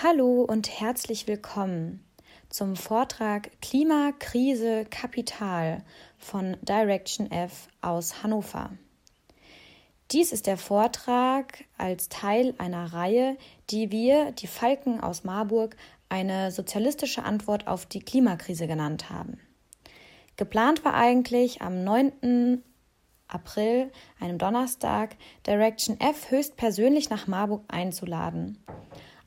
Hallo und herzlich willkommen zum Vortrag Klima, Krise, Kapital von Direction F aus Hannover. Dies ist der Vortrag als Teil einer Reihe, die wir, die Falken aus Marburg, eine sozialistische Antwort auf die Klimakrise genannt haben. Geplant war eigentlich am 9. April, einem Donnerstag, Direction F höchstpersönlich nach Marburg einzuladen.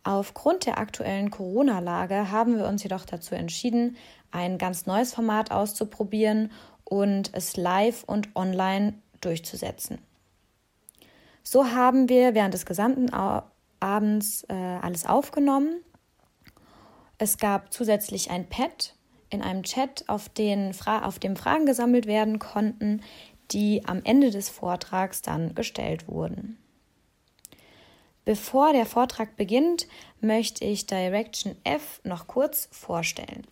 Aufgrund der aktuellen Corona-Lage haben wir uns jedoch dazu entschieden, ein ganz neues Format auszuprobieren und es live und online durchzusetzen. So haben wir während des gesamten Abends äh, alles aufgenommen. Es gab zusätzlich ein Pad in einem Chat, auf, den, auf dem Fragen gesammelt werden konnten, die am Ende des Vortrags dann gestellt wurden. Bevor der Vortrag beginnt, möchte ich Direction F noch kurz vorstellen.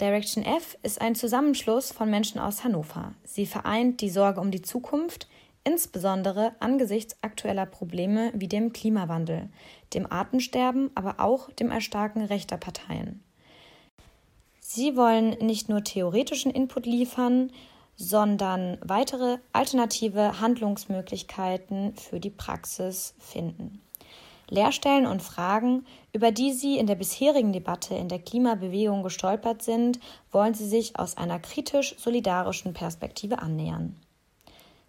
Direction F ist ein Zusammenschluss von Menschen aus Hannover. Sie vereint die Sorge um die Zukunft, insbesondere angesichts aktueller Probleme wie dem Klimawandel, dem Artensterben, aber auch dem Erstarken rechter Parteien. Sie wollen nicht nur theoretischen Input liefern, sondern weitere alternative Handlungsmöglichkeiten für die Praxis finden. Lehrstellen und Fragen, über die Sie in der bisherigen Debatte in der Klimabewegung gestolpert sind, wollen Sie sich aus einer kritisch-solidarischen Perspektive annähern.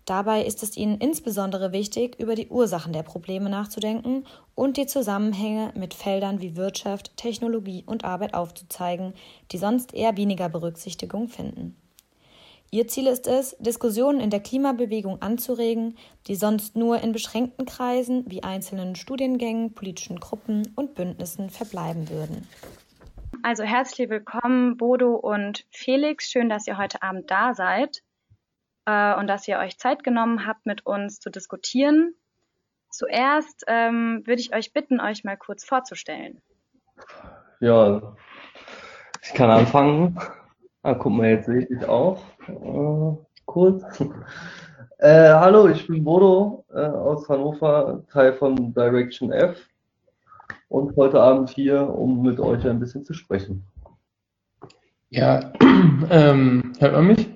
Dabei ist es Ihnen insbesondere wichtig, über die Ursachen der Probleme nachzudenken und die Zusammenhänge mit Feldern wie Wirtschaft, Technologie und Arbeit aufzuzeigen, die sonst eher weniger Berücksichtigung finden. Ihr Ziel ist es, Diskussionen in der Klimabewegung anzuregen, die sonst nur in beschränkten Kreisen wie einzelnen Studiengängen, politischen Gruppen und Bündnissen verbleiben würden. Also herzlich willkommen, Bodo und Felix. Schön, dass ihr heute Abend da seid äh, und dass ihr euch Zeit genommen habt, mit uns zu diskutieren. Zuerst ähm, würde ich euch bitten, euch mal kurz vorzustellen. Ja, ich kann anfangen. Ah, guck mal, jetzt sehe ich dich auch. Äh, kurz. Äh, hallo, ich bin Bodo äh, aus Hannover, Teil von Direction F und heute Abend hier, um mit euch ein bisschen zu sprechen. Ja, ähm, hört man mich?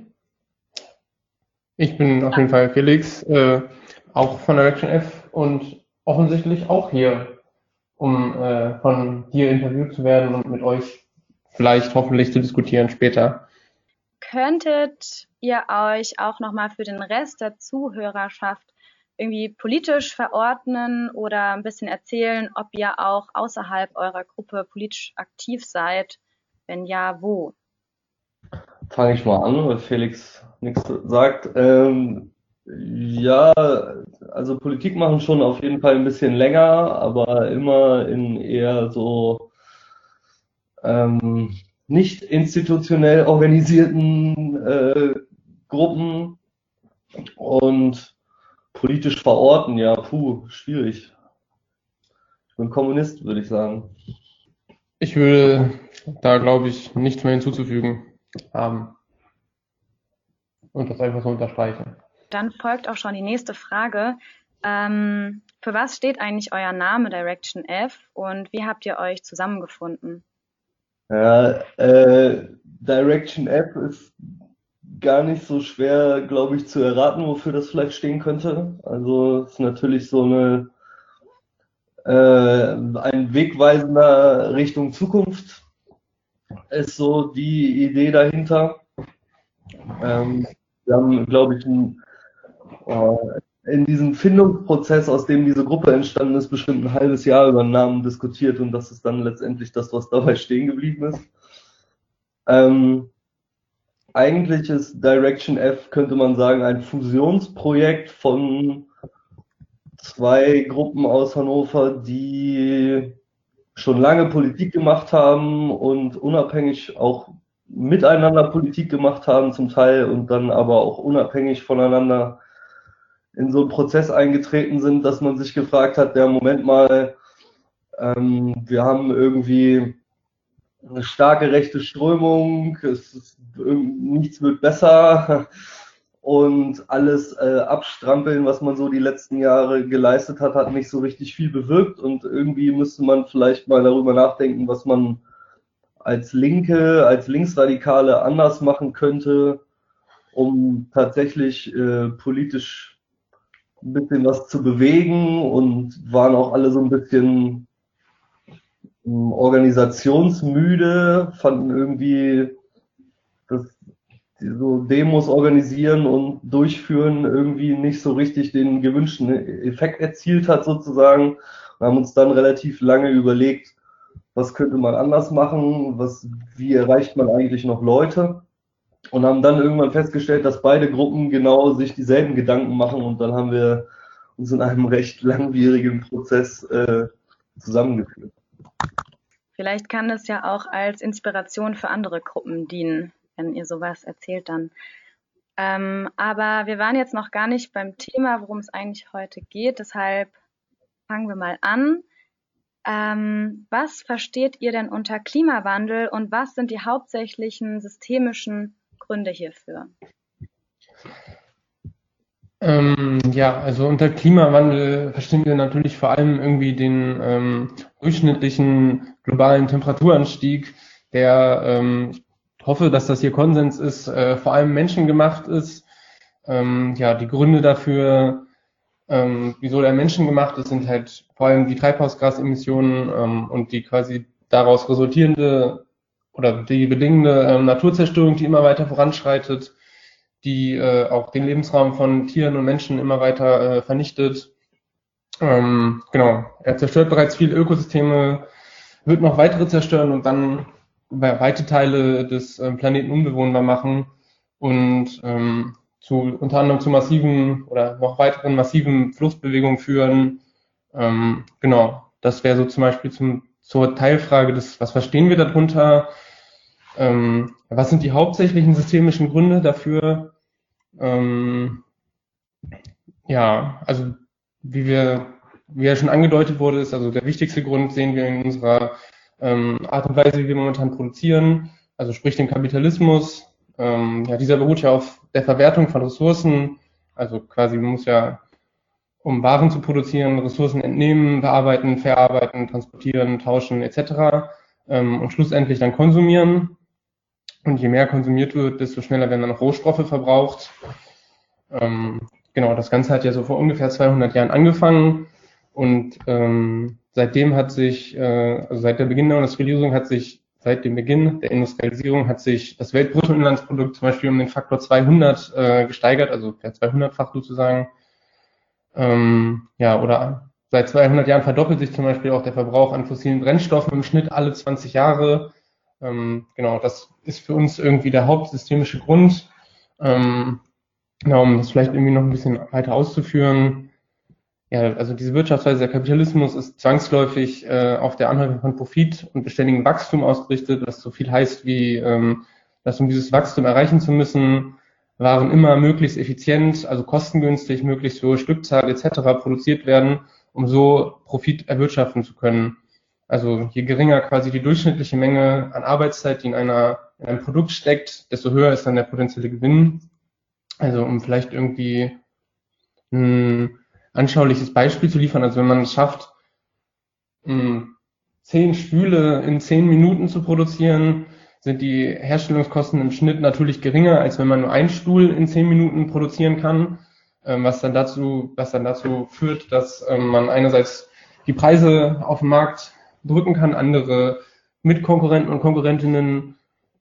Ich bin auf jeden Fall Felix, äh, auch von Direction F und offensichtlich auch hier, um äh, von hier interviewt zu werden und mit euch vielleicht hoffentlich zu diskutieren später könntet ihr euch auch nochmal für den Rest der Zuhörerschaft irgendwie politisch verordnen oder ein bisschen erzählen, ob ihr auch außerhalb eurer Gruppe politisch aktiv seid? Wenn ja, wo? Fange ich mal an, weil Felix nichts sagt. Ähm, ja, also Politik machen schon auf jeden Fall ein bisschen länger, aber immer in eher so ähm, nicht institutionell organisierten äh, Gruppen und politisch verorten, ja, puh, schwierig. Ich bin Kommunist, würde ich sagen. Ich würde da, glaube ich, nichts mehr hinzuzufügen haben. Und das einfach so unterstreichen. Dann folgt auch schon die nächste Frage. Ähm, für was steht eigentlich euer Name Direction F und wie habt ihr euch zusammengefunden? Ja, äh, Direction F ist gar nicht so schwer, glaube ich, zu erraten, wofür das vielleicht stehen könnte. Also es ist natürlich so eine äh, ein wegweisender Richtung Zukunft ist so die Idee dahinter. Ähm, wir haben, glaube ich, ein, äh, in diesem Findungsprozess, aus dem diese Gruppe entstanden ist, bestimmt ein halbes Jahr über einen Namen diskutiert und das ist dann letztendlich das, was dabei stehen geblieben ist. Ähm, eigentlich ist Direction F, könnte man sagen, ein Fusionsprojekt von zwei Gruppen aus Hannover, die schon lange Politik gemacht haben und unabhängig auch miteinander Politik gemacht haben zum Teil und dann aber auch unabhängig voneinander in so einen Prozess eingetreten sind, dass man sich gefragt hat, der Moment mal, ähm, wir haben irgendwie eine starke rechte Strömung, es ist, nichts wird besser und alles äh, abstrampeln, was man so die letzten Jahre geleistet hat, hat nicht so richtig viel bewirkt und irgendwie müsste man vielleicht mal darüber nachdenken, was man als Linke, als Linksradikale anders machen könnte, um tatsächlich äh, politisch ein bisschen was zu bewegen und waren auch alle so ein bisschen ähm, organisationsmüde, fanden irgendwie das so Demos organisieren und durchführen irgendwie nicht so richtig den gewünschten Effekt erzielt hat sozusagen. Wir haben uns dann relativ lange überlegt, was könnte man anders machen, was, wie erreicht man eigentlich noch Leute und haben dann irgendwann festgestellt, dass beide Gruppen genau sich dieselben Gedanken machen und dann haben wir uns in einem recht langwierigen Prozess äh, zusammengeführt. Vielleicht kann es ja auch als Inspiration für andere Gruppen dienen, wenn ihr sowas erzählt dann. Ähm, aber wir waren jetzt noch gar nicht beim Thema, worum es eigentlich heute geht. Deshalb fangen wir mal an. Ähm, was versteht ihr denn unter Klimawandel und was sind die hauptsächlichen systemischen Gründe hierfür? Ähm, ja, also unter Klimawandel verstehen wir natürlich vor allem irgendwie den ähm, durchschnittlichen globalen Temperaturanstieg, der, ähm, ich hoffe, dass das hier Konsens ist, äh, vor allem menschengemacht ist. Ähm, ja, die Gründe dafür, ähm, wieso der menschengemacht ist, sind halt vor allem die Treibhausgasemissionen ähm, und die quasi daraus resultierende oder die bedingende ähm, Naturzerstörung, die immer weiter voranschreitet, die äh, auch den Lebensraum von Tieren und Menschen immer weiter äh, vernichtet. Ähm, genau, er zerstört bereits viele Ökosysteme, wird noch weitere zerstören und dann weite Teile des äh, Planeten unbewohnbar machen und ähm, zu unter anderem zu massiven oder noch weiteren massiven Fluchtbewegungen führen. Ähm, genau, das wäre so zum Beispiel zum, zur Teilfrage des, was verstehen wir darunter? Ähm, was sind die hauptsächlichen systemischen Gründe dafür? Ähm, ja, also wie wir, wie ja schon angedeutet wurde, ist also der wichtigste Grund sehen wir in unserer ähm, Art und Weise, wie wir momentan produzieren, also sprich den Kapitalismus. Ähm, ja, dieser beruht ja auf der Verwertung von Ressourcen, also quasi man muss ja um Waren zu produzieren, Ressourcen entnehmen, bearbeiten, verarbeiten, transportieren, tauschen etc. Ähm, und schlussendlich dann konsumieren. Und je mehr konsumiert wird, desto schneller werden dann auch Rohstoffe verbraucht. Ähm, genau, das Ganze hat ja so vor ungefähr 200 Jahren angefangen und ähm, seitdem hat sich, äh, also seit der Beginn der Industrialisierung hat sich, seit dem Beginn der Industrialisierung hat sich das Weltbruttoinlandsprodukt zum Beispiel um den Faktor 200 äh, gesteigert, also per 200-fach sozusagen. Ähm, ja, oder seit 200 Jahren verdoppelt sich zum Beispiel auch der Verbrauch an fossilen Brennstoffen im Schnitt alle 20 Jahre. Ähm, genau, das ist für uns irgendwie der hauptsystemische Grund. Ähm, genau, um das vielleicht irgendwie noch ein bisschen weiter auszuführen. Ja, also diese Wirtschaftsweise, der Kapitalismus ist zwangsläufig äh, auf der Anhäufung von Profit und beständigem Wachstum ausgerichtet, was so viel heißt wie, ähm, dass um dieses Wachstum erreichen zu müssen, Waren immer möglichst effizient, also kostengünstig, möglichst hohe Stückzahl etc. produziert werden, um so Profit erwirtschaften zu können. Also je geringer quasi die durchschnittliche Menge an Arbeitszeit, die in, einer, in einem Produkt steckt, desto höher ist dann der potenzielle Gewinn. Also um vielleicht irgendwie ein anschauliches Beispiel zu liefern, also wenn man es schafft, zehn Stühle in zehn Minuten zu produzieren, sind die Herstellungskosten im Schnitt natürlich geringer, als wenn man nur einen Stuhl in zehn Minuten produzieren kann, ähm, was dann dazu, was dann dazu führt, dass ähm, man einerseits die Preise auf dem Markt drücken kann, andere Mitkonkurrenten und Konkurrentinnen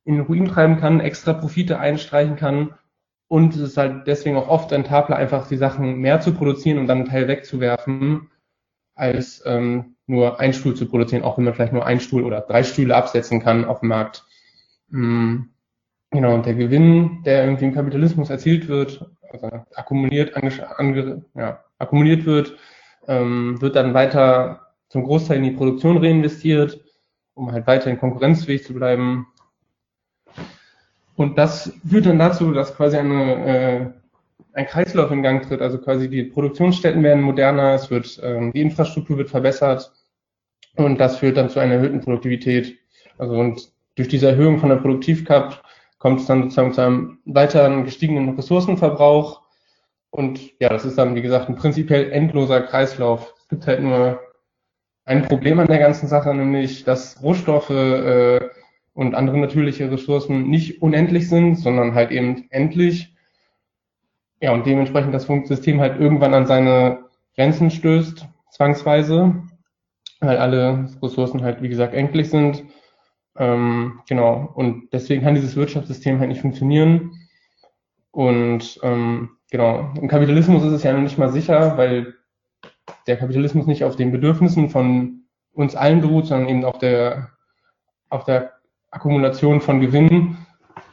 in den Ruin treiben kann, extra Profite einstreichen kann und es ist halt deswegen auch oft rentabler, einfach die Sachen mehr zu produzieren und dann einen Teil wegzuwerfen, als ähm, nur ein Stuhl zu produzieren, auch wenn man vielleicht nur ein Stuhl oder drei Stühle absetzen kann auf dem Markt. Mhm. Genau, und der Gewinn, der irgendwie im Kapitalismus erzielt wird, also akkumuliert, ange, ja, akkumuliert wird, ähm, wird dann weiter zum Großteil in die Produktion reinvestiert, um halt weiterhin konkurrenzfähig zu bleiben. Und das führt dann dazu, dass quasi eine, äh, ein Kreislauf in Gang tritt. Also quasi die Produktionsstätten werden moderner, es wird, ähm, die Infrastruktur wird verbessert und das führt dann zu einer erhöhten Produktivität. Also und durch diese Erhöhung von der Produktivkraft kommt es dann sozusagen zu einem weiteren gestiegenen Ressourcenverbrauch. Und ja, das ist dann, wie gesagt, ein prinzipiell endloser Kreislauf. Es gibt halt nur ein Problem an der ganzen Sache, nämlich, dass Rohstoffe äh, und andere natürliche Ressourcen nicht unendlich sind, sondern halt eben endlich. Ja, und dementsprechend das System halt irgendwann an seine Grenzen stößt, zwangsweise, weil alle Ressourcen halt, wie gesagt, endlich sind. Ähm, genau, und deswegen kann dieses Wirtschaftssystem halt nicht funktionieren. Und ähm, genau, im Kapitalismus ist es ja noch nicht mal sicher, weil der Kapitalismus nicht auf den Bedürfnissen von uns allen beruht, sondern eben auf der, auf der Akkumulation von Gewinnen,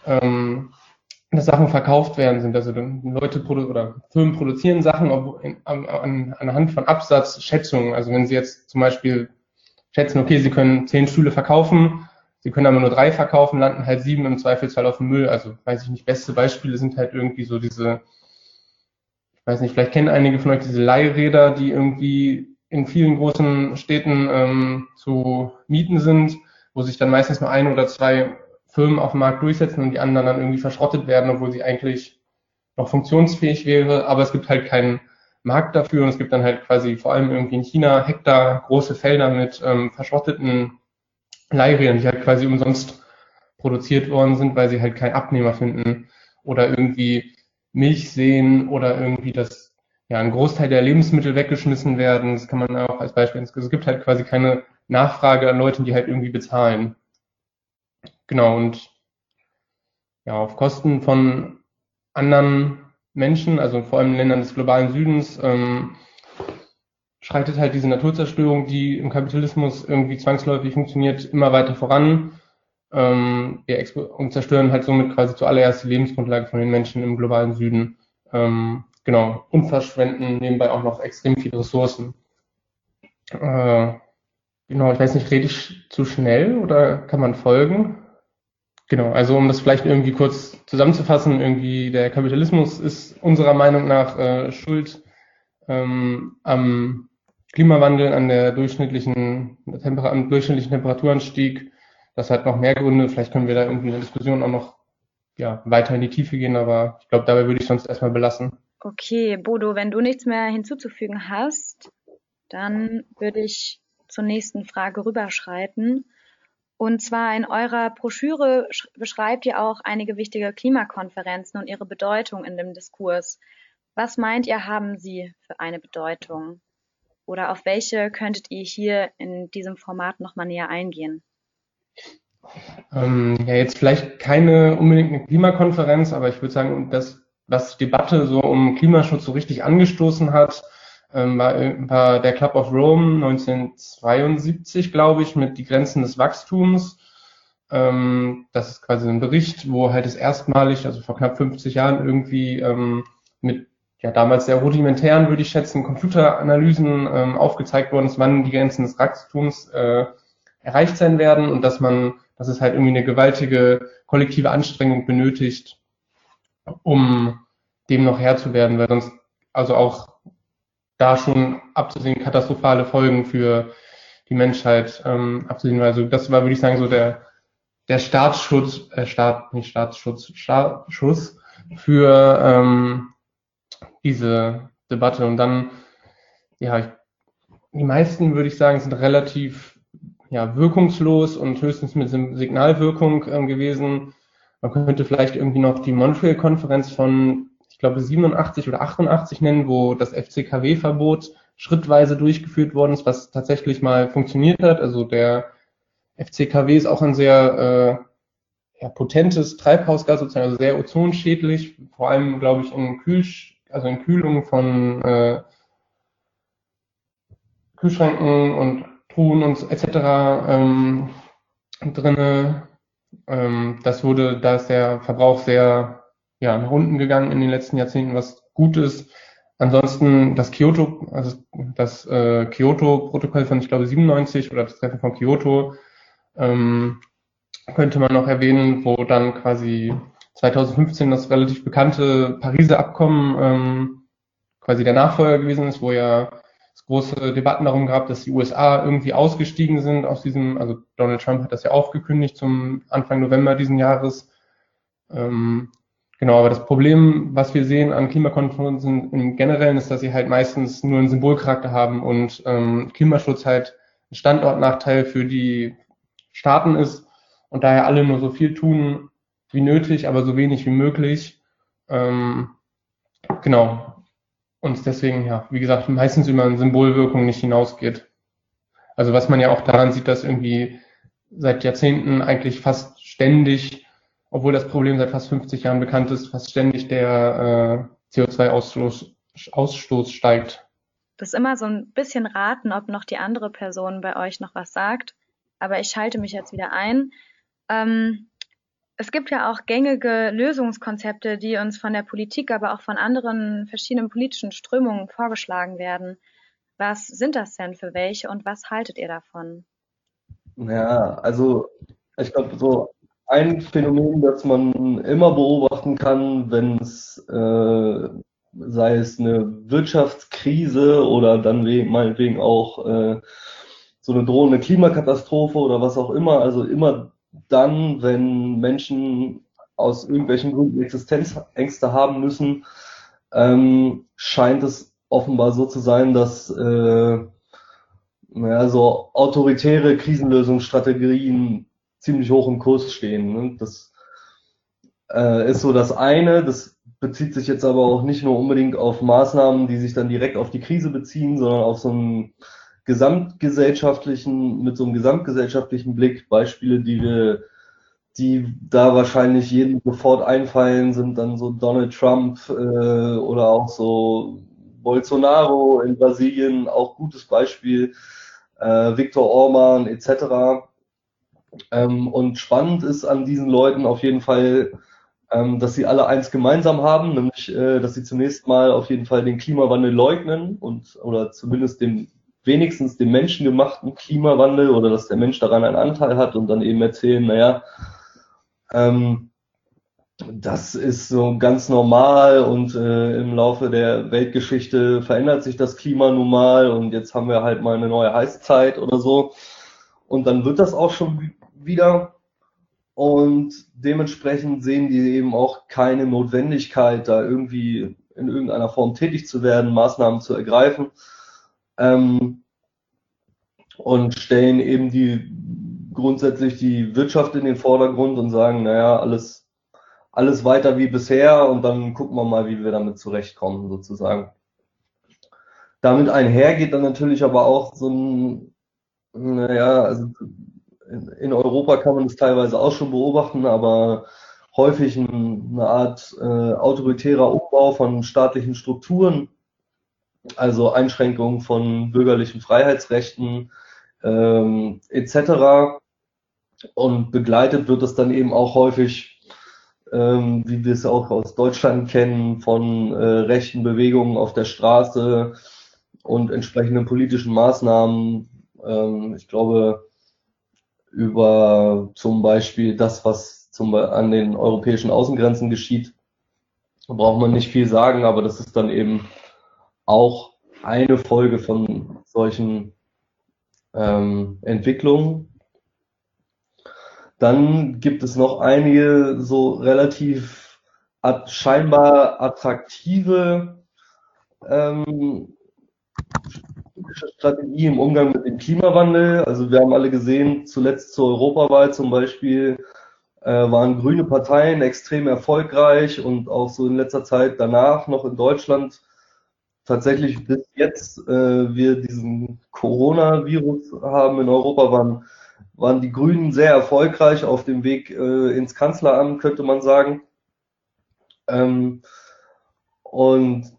ähm, dass Sachen verkauft werden sind. Also Leute oder Firmen produzieren Sachen in, an, an, anhand von Absatzschätzungen. Also wenn sie jetzt zum Beispiel schätzen, okay, sie können zehn Stühle verkaufen, sie können aber nur drei verkaufen, landen halt sieben im Zweifelsfall auf dem Müll. Also weiß ich nicht, beste Beispiele sind halt irgendwie so diese weiß nicht, vielleicht kennen einige von euch diese Leihräder, die irgendwie in vielen großen Städten ähm, zu mieten sind, wo sich dann meistens nur ein oder zwei Firmen auf dem Markt durchsetzen und die anderen dann irgendwie verschrottet werden, obwohl sie eigentlich noch funktionsfähig wäre, aber es gibt halt keinen Markt dafür und es gibt dann halt quasi vor allem irgendwie in China Hektar große Felder mit ähm, verschrotteten Leihrädern, die halt quasi umsonst produziert worden sind, weil sie halt keinen Abnehmer finden oder irgendwie Milch sehen oder irgendwie, dass ja ein Großteil der Lebensmittel weggeschmissen werden. Das kann man auch als Beispiel. Es gibt halt quasi keine Nachfrage an Leuten, die halt irgendwie bezahlen. Genau, und ja, auf Kosten von anderen Menschen, also vor allem in Ländern des globalen Südens, ähm, schreitet halt diese Naturzerstörung, die im Kapitalismus irgendwie zwangsläufig funktioniert, immer weiter voran ähm, wir und zerstören halt somit quasi zuallererst die Lebensgrundlage von den Menschen im globalen Süden. Ähm, genau, und verschwenden nebenbei auch noch extrem viele Ressourcen. Äh, genau, ich weiß nicht, rede ich zu schnell oder kann man folgen? Genau, also um das vielleicht irgendwie kurz zusammenzufassen, irgendwie der Kapitalismus ist unserer Meinung nach äh, schuld ähm, am Klimawandel, an der durchschnittlichen, am durchschnittlichen Temperaturanstieg das hat noch mehr Gründe. Vielleicht können wir da irgendwie in der Diskussion auch noch ja, weiter in die Tiefe gehen, aber ich glaube, dabei würde ich sonst erstmal belassen. Okay, Bodo, wenn du nichts mehr hinzuzufügen hast, dann würde ich zur nächsten Frage rüberschreiten. Und zwar in eurer Broschüre beschreibt ihr auch einige wichtige Klimakonferenzen und ihre Bedeutung in dem Diskurs. Was meint ihr, haben sie für eine Bedeutung? Oder auf welche könntet ihr hier in diesem Format nochmal näher eingehen? Ähm, ja, jetzt vielleicht keine unbedingt eine Klimakonferenz, aber ich würde sagen, das, was die Debatte so um Klimaschutz so richtig angestoßen hat, ähm, war, der Club of Rome 1972, glaube ich, mit die Grenzen des Wachstums. Ähm, das ist quasi ein Bericht, wo halt es erstmalig, also vor knapp 50 Jahren irgendwie ähm, mit ja damals sehr rudimentären, würde ich schätzen, Computeranalysen ähm, aufgezeigt worden ist, wann die Grenzen des Wachstums äh, erreicht sein werden und dass man, dass es halt irgendwie eine gewaltige kollektive Anstrengung benötigt, um dem noch Herr zu werden, weil sonst also auch da schon abzusehen katastrophale Folgen für die Menschheit ähm, abzusehen. Also das war, würde ich sagen, so der der Staatsschutz, äh, Staat, nicht Staatsschutz, Staatsschuss für ähm, diese Debatte. Und dann, ja, ich, die meisten, würde ich sagen, sind relativ ja, wirkungslos und höchstens mit Signalwirkung ähm, gewesen. Man könnte vielleicht irgendwie noch die Montreal-Konferenz von, ich glaube, 87 oder 88 nennen, wo das FCKW-Verbot schrittweise durchgeführt worden ist, was tatsächlich mal funktioniert hat. Also der FCKW ist auch ein sehr äh, ja, potentes Treibhausgas, sozusagen, also sehr ozonschädlich, vor allem, glaube ich, in Kühl, also in Kühlung von äh, Kühlschränken und Truhen und etc. Ähm, drinne. Ähm, das wurde, da ist der Verbrauch sehr ja, nach unten gegangen in den letzten Jahrzehnten, was gut ist. Ansonsten das Kyoto, also das äh, Kyoto-Protokoll von, ich glaube, 97 oder das Treffen von Kyoto, ähm, könnte man noch erwähnen, wo dann quasi 2015 das relativ bekannte Pariser Abkommen ähm, quasi der Nachfolger gewesen ist, wo ja große Debatten darum gehabt, dass die USA irgendwie ausgestiegen sind aus diesem, also Donald Trump hat das ja aufgekündigt zum Anfang November diesen Jahres. Ähm, genau, aber das Problem, was wir sehen an Klimakonferenzen im Generellen, ist, dass sie halt meistens nur einen Symbolcharakter haben und ähm, Klimaschutz halt ein Standortnachteil für die Staaten ist und daher alle nur so viel tun wie nötig, aber so wenig wie möglich. Ähm, genau. Und deswegen, ja, wie gesagt, meistens über eine Symbolwirkung nicht hinausgeht. Also was man ja auch daran sieht, dass irgendwie seit Jahrzehnten eigentlich fast ständig, obwohl das Problem seit fast 50 Jahren bekannt ist, fast ständig der äh, CO2-Ausstoß Ausstoß steigt. Das ist immer so ein bisschen raten, ob noch die andere Person bei euch noch was sagt. Aber ich schalte mich jetzt wieder ein. Ähm, es gibt ja auch gängige Lösungskonzepte, die uns von der Politik, aber auch von anderen verschiedenen politischen Strömungen vorgeschlagen werden. Was sind das denn für welche und was haltet ihr davon? Ja, also ich glaube, so ein Phänomen, das man immer beobachten kann, wenn es, äh, sei es eine Wirtschaftskrise oder dann meinetwegen auch äh, so eine drohende Klimakatastrophe oder was auch immer, also immer dann, wenn Menschen aus irgendwelchen Gründen Existenzängste haben müssen, ähm, scheint es offenbar so zu sein, dass äh, naja, so autoritäre Krisenlösungsstrategien ziemlich hoch im Kurs stehen. Ne? Das äh, ist so das eine. Das bezieht sich jetzt aber auch nicht nur unbedingt auf Maßnahmen, die sich dann direkt auf die Krise beziehen, sondern auf so einen gesamtgesellschaftlichen, mit so einem gesamtgesellschaftlichen Blick. Beispiele, die wir, die da wahrscheinlich jedem sofort einfallen, sind dann so Donald Trump äh, oder auch so Bolsonaro in Brasilien, auch gutes Beispiel, äh, Viktor Orban etc. Ähm, und spannend ist an diesen Leuten auf jeden Fall, ähm, dass sie alle eins gemeinsam haben, nämlich, äh, dass sie zunächst mal auf jeden Fall den Klimawandel leugnen und oder zumindest den wenigstens den menschengemachten Klimawandel oder dass der Mensch daran einen Anteil hat und dann eben erzählen, naja, ähm, das ist so ganz normal und äh, im Laufe der Weltgeschichte verändert sich das Klima nun mal und jetzt haben wir halt mal eine neue Heißzeit oder so. Und dann wird das auch schon wieder. Und dementsprechend sehen die eben auch keine Notwendigkeit, da irgendwie in irgendeiner Form tätig zu werden, Maßnahmen zu ergreifen. Ähm, und stellen eben die grundsätzlich die Wirtschaft in den Vordergrund und sagen, naja, alles alles weiter wie bisher und dann gucken wir mal, wie wir damit zurechtkommen, sozusagen. Damit einher geht dann natürlich aber auch so ein, naja, also in Europa kann man es teilweise auch schon beobachten, aber häufig eine Art äh, autoritärer Umbau von staatlichen Strukturen, also Einschränkungen von bürgerlichen Freiheitsrechten ähm, etc. Und begleitet wird es dann eben auch häufig ähm, wie wir es auch aus Deutschland kennen, von äh, rechten Bewegungen auf der Straße und entsprechenden politischen Maßnahmen. Ähm, ich glaube, über zum Beispiel das, was zum, an den europäischen Außengrenzen geschieht, braucht man nicht viel sagen, aber das ist dann eben auch eine Folge von solchen ähm, Entwicklungen. Dann gibt es noch einige so relativ at scheinbar attraktive ähm, Strategie im Umgang mit dem Klimawandel. Also wir haben alle gesehen, zuletzt zur Europawahl zum Beispiel äh, waren grüne Parteien extrem erfolgreich und auch so in letzter Zeit danach noch in Deutschland tatsächlich bis jetzt äh, wir diesen Coronavirus haben in Europa, waren waren die Grünen sehr erfolgreich auf dem Weg äh, ins Kanzleramt, könnte man sagen. Ähm, und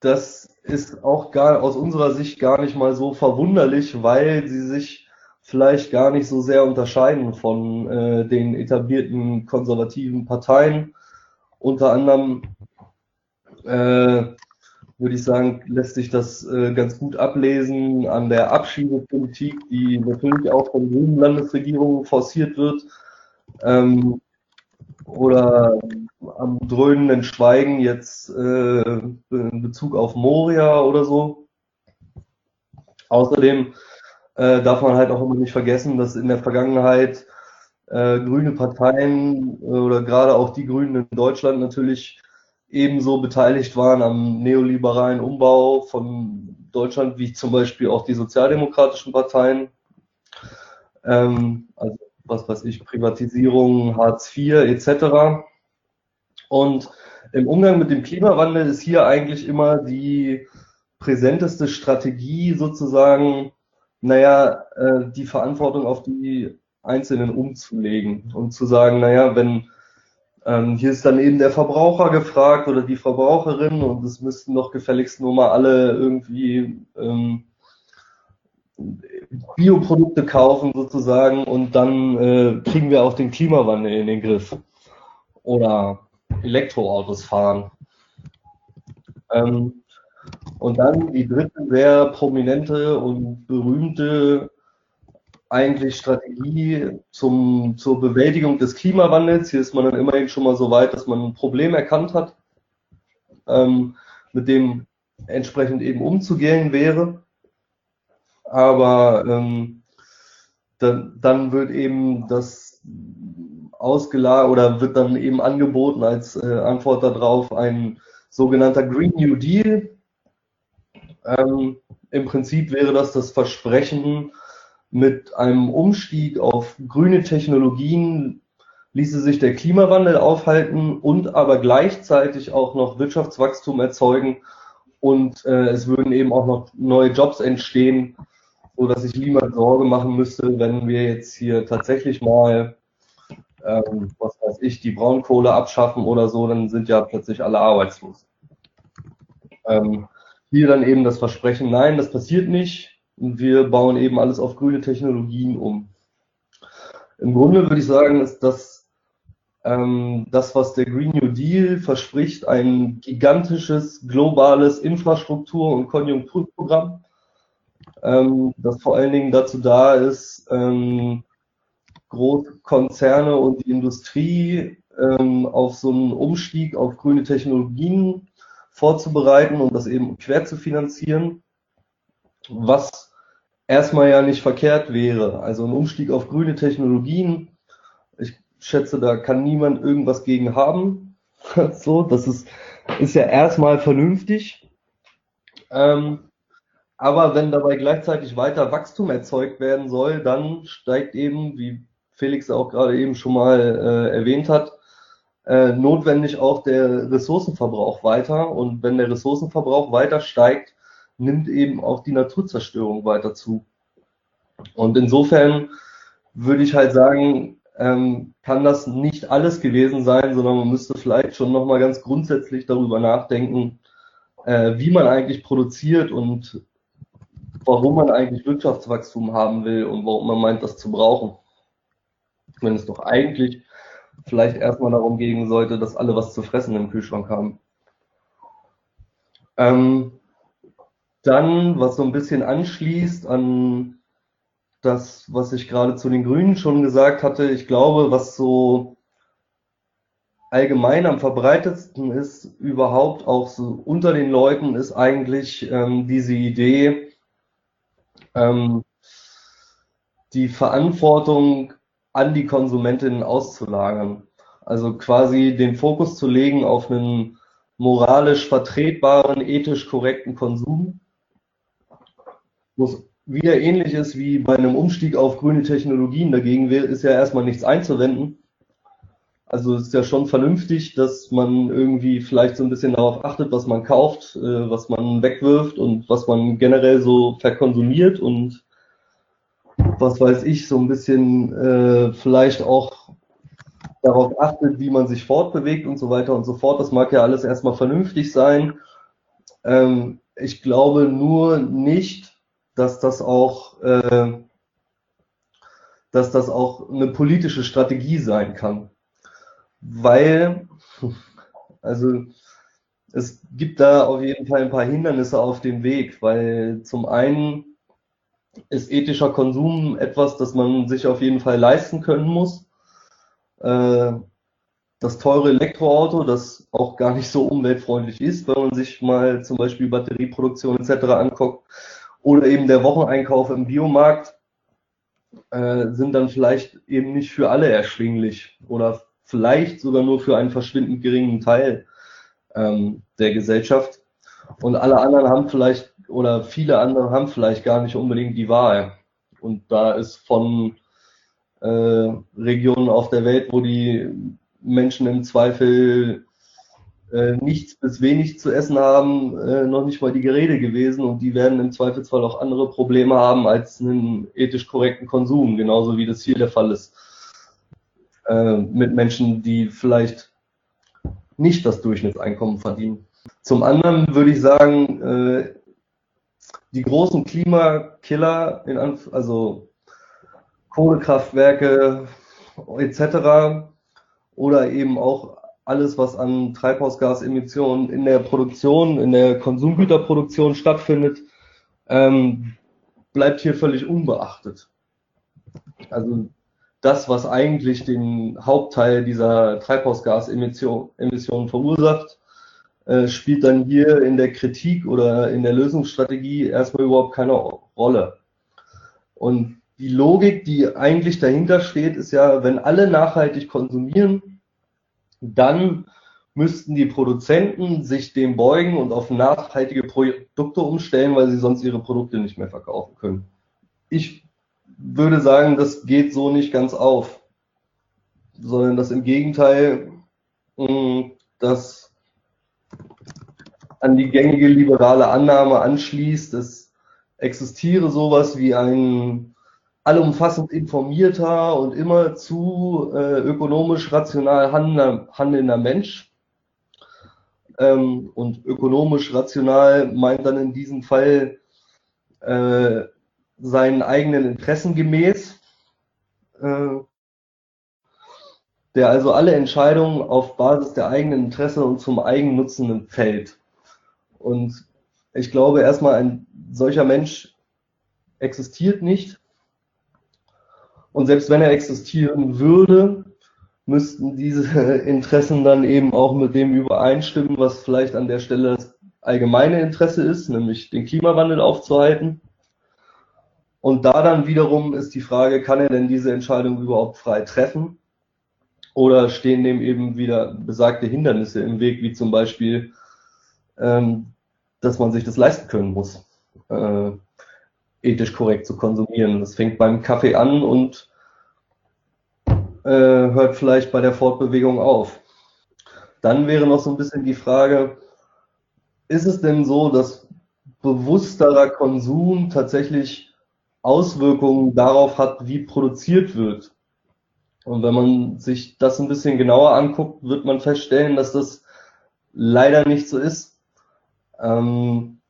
das ist auch gar aus unserer Sicht gar nicht mal so verwunderlich, weil sie sich vielleicht gar nicht so sehr unterscheiden von äh, den etablierten konservativen Parteien. Unter anderem äh, würde ich sagen, lässt sich das äh, ganz gut ablesen an der Abschiebepolitik, die natürlich auch von grünen Landesregierungen forciert wird. Ähm, oder am dröhnenden Schweigen jetzt äh, in Bezug auf Moria oder so. Außerdem äh, darf man halt auch immer nicht vergessen, dass in der Vergangenheit äh, grüne Parteien äh, oder gerade auch die Grünen in Deutschland natürlich ebenso beteiligt waren am neoliberalen Umbau von Deutschland, wie zum Beispiel auch die sozialdemokratischen Parteien. Ähm, also was weiß ich, Privatisierung, Hartz IV etc. Und im Umgang mit dem Klimawandel ist hier eigentlich immer die präsenteste Strategie sozusagen, naja, äh, die Verantwortung auf die Einzelnen umzulegen und zu sagen, naja, wenn ähm, hier ist dann eben der Verbraucher gefragt oder die Verbraucherin und es müssten doch gefälligst nur mal alle irgendwie ähm, Bioprodukte kaufen sozusagen und dann äh, kriegen wir auch den Klimawandel in den Griff. Oder Elektroautos fahren. Ähm, und dann die dritte sehr prominente und berühmte eigentlich Strategie zum, zur Bewältigung des Klimawandels. Hier ist man dann immerhin schon mal so weit, dass man ein Problem erkannt hat, ähm, mit dem entsprechend eben umzugehen wäre. Aber ähm, dann, dann wird eben das ausgelagert oder wird dann eben angeboten als äh, Antwort darauf ein sogenannter Green New Deal. Ähm, Im Prinzip wäre das das Versprechen, mit einem Umstieg auf grüne Technologien ließe sich der Klimawandel aufhalten und aber gleichzeitig auch noch Wirtschaftswachstum erzeugen und äh, es würden eben auch noch neue Jobs entstehen, so dass sich niemand Sorge machen müsste, wenn wir jetzt hier tatsächlich mal ähm, was weiß ich, die Braunkohle abschaffen oder so, dann sind ja plötzlich alle arbeitslos. Ähm, hier dann eben das Versprechen, nein, das passiert nicht. Und wir bauen eben alles auf grüne Technologien um. Im Grunde würde ich sagen, ist das ähm, das, was der Green New Deal verspricht, ein gigantisches globales Infrastruktur- und Konjunkturprogramm, ähm, das vor allen Dingen dazu da ist, ähm, Großkonzerne und die Industrie ähm, auf so einen Umstieg auf grüne Technologien vorzubereiten und das eben quer zu finanzieren, was erstmal ja nicht verkehrt wäre. Also ein Umstieg auf grüne Technologien, ich schätze, da kann niemand irgendwas gegen haben. so, das ist, ist ja erstmal vernünftig. Ähm, aber wenn dabei gleichzeitig weiter Wachstum erzeugt werden soll, dann steigt eben, wie Felix auch gerade eben schon mal äh, erwähnt hat, äh, notwendig auch der Ressourcenverbrauch weiter. Und wenn der Ressourcenverbrauch weiter steigt, nimmt eben auch die Naturzerstörung weiter zu. Und insofern würde ich halt sagen, ähm, kann das nicht alles gewesen sein, sondern man müsste vielleicht schon nochmal ganz grundsätzlich darüber nachdenken, äh, wie man eigentlich produziert und warum man eigentlich Wirtschaftswachstum haben will und warum man meint, das zu brauchen wenn es doch eigentlich vielleicht erstmal darum gehen sollte, dass alle was zu fressen im Kühlschrank haben. Ähm, dann, was so ein bisschen anschließt an das, was ich gerade zu den Grünen schon gesagt hatte, ich glaube, was so allgemein am verbreitetsten ist, überhaupt auch so unter den Leuten, ist eigentlich ähm, diese Idee, ähm, die Verantwortung an die Konsumentinnen auszulagern. Also quasi den Fokus zu legen auf einen moralisch vertretbaren, ethisch korrekten Konsum, wo es wieder ähnlich ist wie bei einem Umstieg auf grüne Technologien. Dagegen ist ja erstmal nichts einzuwenden. Also ist ja schon vernünftig, dass man irgendwie vielleicht so ein bisschen darauf achtet, was man kauft, äh, was man wegwirft und was man generell so verkonsumiert und was weiß ich, so ein bisschen äh, vielleicht auch darauf achtet, wie man sich fortbewegt und so weiter und so fort. Das mag ja alles erstmal vernünftig sein. Ähm, ich glaube nur nicht, dass das auch, äh, dass das auch eine politische Strategie sein kann. Weil, also es gibt da auf jeden Fall ein paar Hindernisse auf dem Weg, weil zum einen ist ethischer Konsum etwas, das man sich auf jeden Fall leisten können muss. Äh, das teure Elektroauto, das auch gar nicht so umweltfreundlich ist, wenn man sich mal zum Beispiel Batterieproduktion etc. anguckt, oder eben der Wocheneinkauf im Biomarkt, äh, sind dann vielleicht eben nicht für alle erschwinglich oder vielleicht sogar nur für einen verschwindend geringen Teil ähm, der Gesellschaft. Und alle anderen haben vielleicht oder viele andere haben vielleicht gar nicht unbedingt die Wahl. Und da ist von äh, Regionen auf der Welt, wo die Menschen im Zweifel äh, nichts bis wenig zu essen haben, äh, noch nicht mal die Gerede gewesen und die werden im Zweifelsfall auch andere Probleme haben als einen ethisch korrekten Konsum, genauso wie das hier der Fall ist. Äh, mit Menschen, die vielleicht nicht das Durchschnittseinkommen verdienen. Zum anderen würde ich sagen, äh, die großen Klimakiller, in Anf also Kohlekraftwerke etc. oder eben auch alles, was an Treibhausgasemissionen in der Produktion, in der Konsumgüterproduktion stattfindet, ähm, bleibt hier völlig unbeachtet. Also das, was eigentlich den Hauptteil dieser Treibhausgasemissionen verursacht, äh, spielt dann hier in der Kritik oder in der Lösungsstrategie erstmal überhaupt keine Rolle. Und die Logik, die eigentlich dahinter steht, ist ja, wenn alle nachhaltig konsumieren, dann müssten die Produzenten sich dem beugen und auf nachhaltige Produkte umstellen, weil sie sonst ihre Produkte nicht mehr verkaufen können. Ich würde sagen, das geht so nicht ganz auf, sondern dass im Gegenteil mm, das an die gängige liberale Annahme anschließt, es existiere sowas wie ein allumfassend informierter und immer zu äh, ökonomisch rational handelnder, handelnder Mensch. Ähm, und ökonomisch rational meint dann in diesem Fall äh, seinen eigenen Interessen gemäß, äh, der also alle Entscheidungen auf Basis der eigenen Interesse und zum Eigennutzen fällt. Und ich glaube erstmal, ein solcher Mensch existiert nicht. Und selbst wenn er existieren würde, müssten diese Interessen dann eben auch mit dem übereinstimmen, was vielleicht an der Stelle das allgemeine Interesse ist, nämlich den Klimawandel aufzuhalten. Und da dann wiederum ist die Frage, kann er denn diese Entscheidung überhaupt frei treffen? Oder stehen dem eben wieder besagte Hindernisse im Weg, wie zum Beispiel, ähm, dass man sich das leisten können muss, äh, ethisch korrekt zu konsumieren. Das fängt beim Kaffee an und äh, hört vielleicht bei der Fortbewegung auf. Dann wäre noch so ein bisschen die Frage, ist es denn so, dass bewussterer Konsum tatsächlich Auswirkungen darauf hat, wie produziert wird. Und wenn man sich das ein bisschen genauer anguckt, wird man feststellen, dass das leider nicht so ist. Ähm,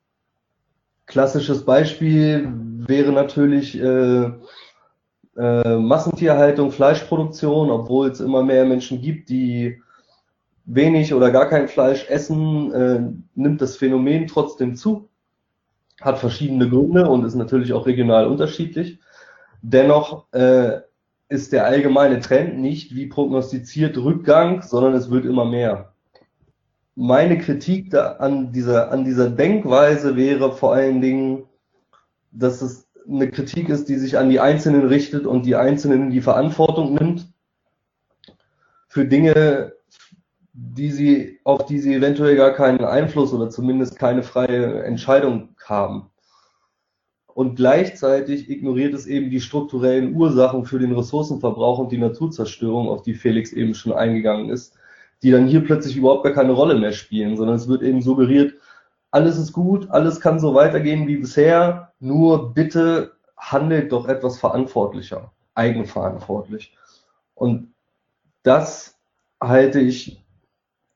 klassisches Beispiel wäre natürlich äh, äh, Massentierhaltung, Fleischproduktion, obwohl es immer mehr Menschen gibt, die wenig oder gar kein Fleisch essen, äh, nimmt das Phänomen trotzdem zu hat verschiedene Gründe und ist natürlich auch regional unterschiedlich. Dennoch äh, ist der allgemeine Trend nicht wie prognostiziert Rückgang, sondern es wird immer mehr. Meine Kritik da an, dieser, an dieser Denkweise wäre vor allen Dingen, dass es eine Kritik ist, die sich an die Einzelnen richtet und die Einzelnen die Verantwortung nimmt für Dinge, die sie, auf die sie eventuell gar keinen Einfluss oder zumindest keine freie Entscheidung haben. Und gleichzeitig ignoriert es eben die strukturellen Ursachen für den Ressourcenverbrauch und die Naturzerstörung, auf die Felix eben schon eingegangen ist, die dann hier plötzlich überhaupt gar keine Rolle mehr spielen, sondern es wird eben suggeriert, alles ist gut, alles kann so weitergehen wie bisher, nur bitte handelt doch etwas verantwortlicher, eigenverantwortlich. Und das halte ich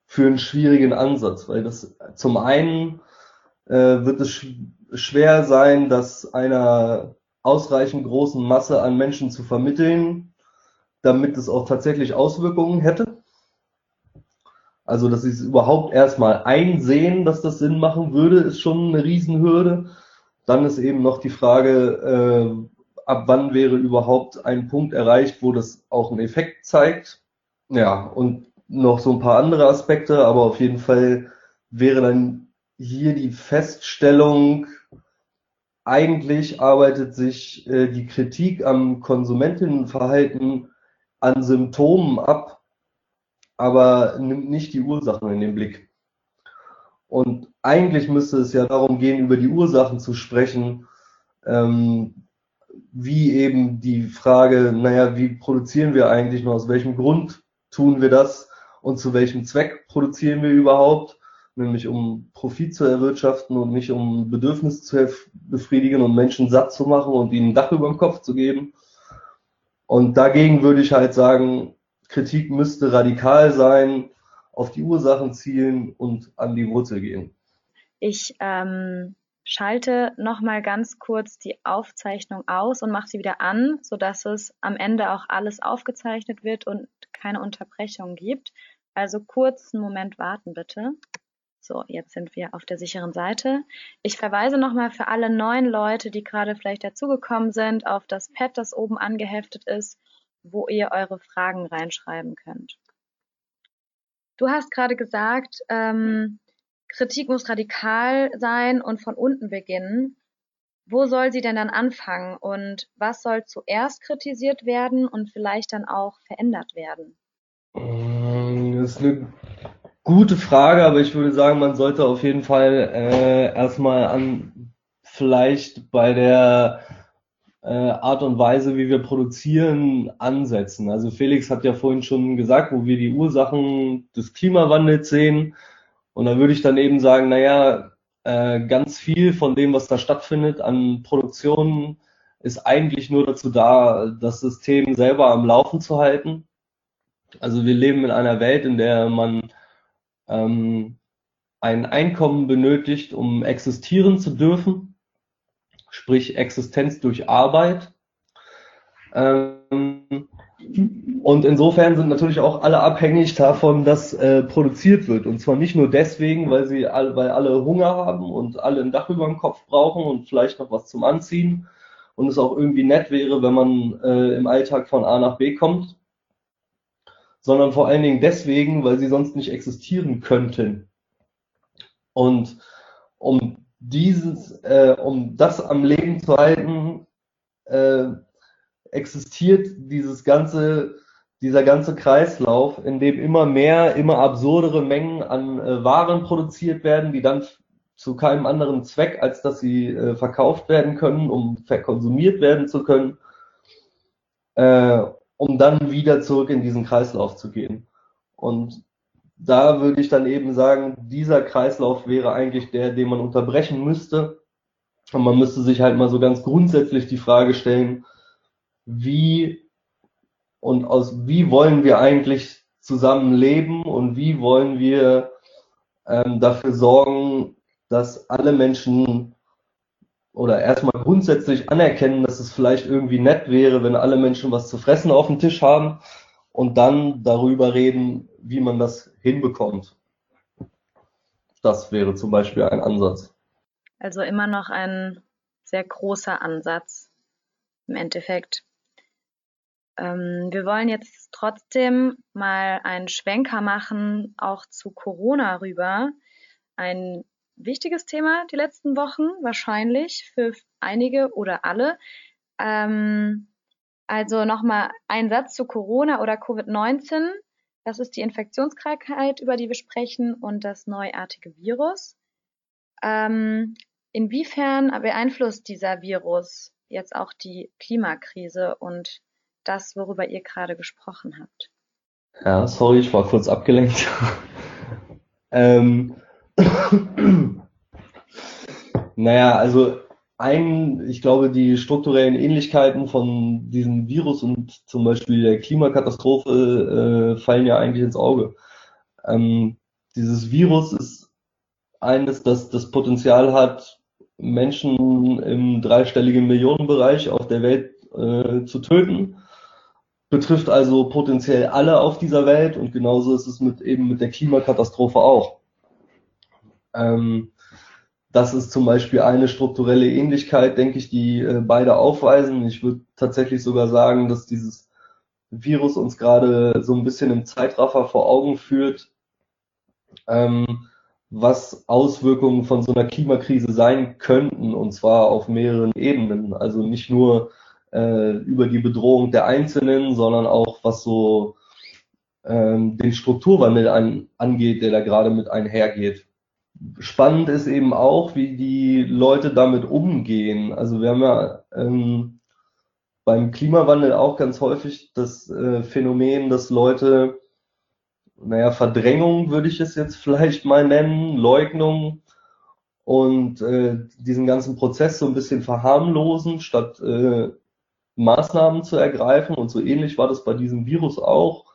für einen schwierigen Ansatz, weil das zum einen äh, wird es sch schwer sein, das einer ausreichend großen Masse an Menschen zu vermitteln, damit es auch tatsächlich Auswirkungen hätte. Also, dass sie es überhaupt erstmal einsehen, dass das Sinn machen würde, ist schon eine Riesenhürde. Dann ist eben noch die Frage, äh, ab wann wäre überhaupt ein Punkt erreicht, wo das auch einen Effekt zeigt. Ja, und noch so ein paar andere Aspekte, aber auf jeden Fall wäre dann hier die Feststellung, eigentlich arbeitet sich äh, die Kritik am Konsumentinnenverhalten an Symptomen ab, aber nimmt nicht die Ursachen in den Blick. Und eigentlich müsste es ja darum gehen, über die Ursachen zu sprechen, ähm, wie eben die Frage, naja, wie produzieren wir eigentlich noch, aus welchem Grund tun wir das und zu welchem Zweck produzieren wir überhaupt, nämlich um Profit zu erwirtschaften und nicht um Bedürfnisse zu befriedigen und Menschen satt zu machen und ihnen ein Dach über dem Kopf zu geben. Und dagegen würde ich halt sagen, Kritik müsste radikal sein, auf die Ursachen zielen und an die Wurzel gehen. Ich ähm, schalte nochmal ganz kurz die Aufzeichnung aus und mache sie wieder an, sodass es am Ende auch alles aufgezeichnet wird und keine Unterbrechung gibt. Also kurz einen Moment warten bitte. So, jetzt sind wir auf der sicheren Seite. Ich verweise nochmal für alle neuen Leute, die gerade vielleicht dazugekommen sind, auf das Pad, das oben angeheftet ist, wo ihr eure Fragen reinschreiben könnt. Du hast gerade gesagt, ähm, Kritik muss radikal sein und von unten beginnen. Wo soll sie denn dann anfangen und was soll zuerst kritisiert werden und vielleicht dann auch verändert werden? Ähm, das ist eine gute Frage, aber ich würde sagen, man sollte auf jeden Fall äh, erstmal an vielleicht bei der äh, Art und Weise, wie wir produzieren, ansetzen. Also Felix hat ja vorhin schon gesagt, wo wir die Ursachen des Klimawandels sehen. Und da würde ich dann eben sagen, naja, äh, ganz viel von dem, was da stattfindet an Produktionen, ist eigentlich nur dazu da, das System selber am Laufen zu halten. Also wir leben in einer Welt, in der man ähm, ein Einkommen benötigt, um existieren zu dürfen, sprich Existenz durch Arbeit. Ähm, und insofern sind natürlich auch alle abhängig davon, dass äh, produziert wird. Und zwar nicht nur deswegen, weil sie all, weil alle Hunger haben und alle ein Dach über dem Kopf brauchen und vielleicht noch was zum Anziehen und es auch irgendwie nett wäre, wenn man äh, im Alltag von A nach B kommt, sondern vor allen Dingen deswegen, weil sie sonst nicht existieren könnten. Und um dieses, äh, um das am Leben zu halten, äh, existiert dieses ganze, dieser ganze Kreislauf, in dem immer mehr, immer absurdere Mengen an äh, Waren produziert werden, die dann zu keinem anderen Zweck, als dass sie äh, verkauft werden können, um verkonsumiert werden zu können, äh, um dann wieder zurück in diesen Kreislauf zu gehen. Und da würde ich dann eben sagen, dieser Kreislauf wäre eigentlich der, den man unterbrechen müsste. Und man müsste sich halt mal so ganz grundsätzlich die Frage stellen, wie und aus wie wollen wir eigentlich zusammenleben und wie wollen wir ähm, dafür sorgen, dass alle Menschen oder erstmal grundsätzlich anerkennen, dass es vielleicht irgendwie nett wäre, wenn alle Menschen was zu fressen auf dem Tisch haben und dann darüber reden, wie man das hinbekommt. Das wäre zum Beispiel ein Ansatz. Also immer noch ein sehr großer Ansatz im Endeffekt. Ähm, wir wollen jetzt trotzdem mal einen Schwenker machen, auch zu Corona rüber. Ein wichtiges Thema die letzten Wochen, wahrscheinlich für einige oder alle. Ähm, also nochmal ein Satz zu Corona oder Covid-19. Das ist die Infektionskrankheit, über die wir sprechen, und das neuartige Virus. Ähm, inwiefern beeinflusst dieser Virus jetzt auch die Klimakrise und das, worüber ihr gerade gesprochen habt. Ja, sorry, ich war kurz abgelenkt. ähm, naja, also ein, ich glaube, die strukturellen Ähnlichkeiten von diesem Virus und zum Beispiel der Klimakatastrophe äh, fallen ja eigentlich ins Auge. Ähm, dieses Virus ist eines, das das Potenzial hat, Menschen im dreistelligen Millionenbereich auf der Welt äh, zu töten betrifft also potenziell alle auf dieser Welt und genauso ist es mit eben mit der Klimakatastrophe auch. Ähm, das ist zum Beispiel eine strukturelle Ähnlichkeit, denke ich, die äh, beide aufweisen. Ich würde tatsächlich sogar sagen, dass dieses Virus uns gerade so ein bisschen im Zeitraffer vor Augen führt, ähm, was Auswirkungen von so einer Klimakrise sein könnten, und zwar auf mehreren Ebenen. Also nicht nur äh, über die Bedrohung der Einzelnen, sondern auch was so ähm, den Strukturwandel an, angeht, der da gerade mit einhergeht. Spannend ist eben auch, wie die Leute damit umgehen. Also wir haben ja ähm, beim Klimawandel auch ganz häufig das äh, Phänomen, dass Leute, naja, Verdrängung würde ich es jetzt vielleicht mal nennen, Leugnung und äh, diesen ganzen Prozess so ein bisschen verharmlosen, statt äh, Maßnahmen zu ergreifen. Und so ähnlich war das bei diesem Virus auch.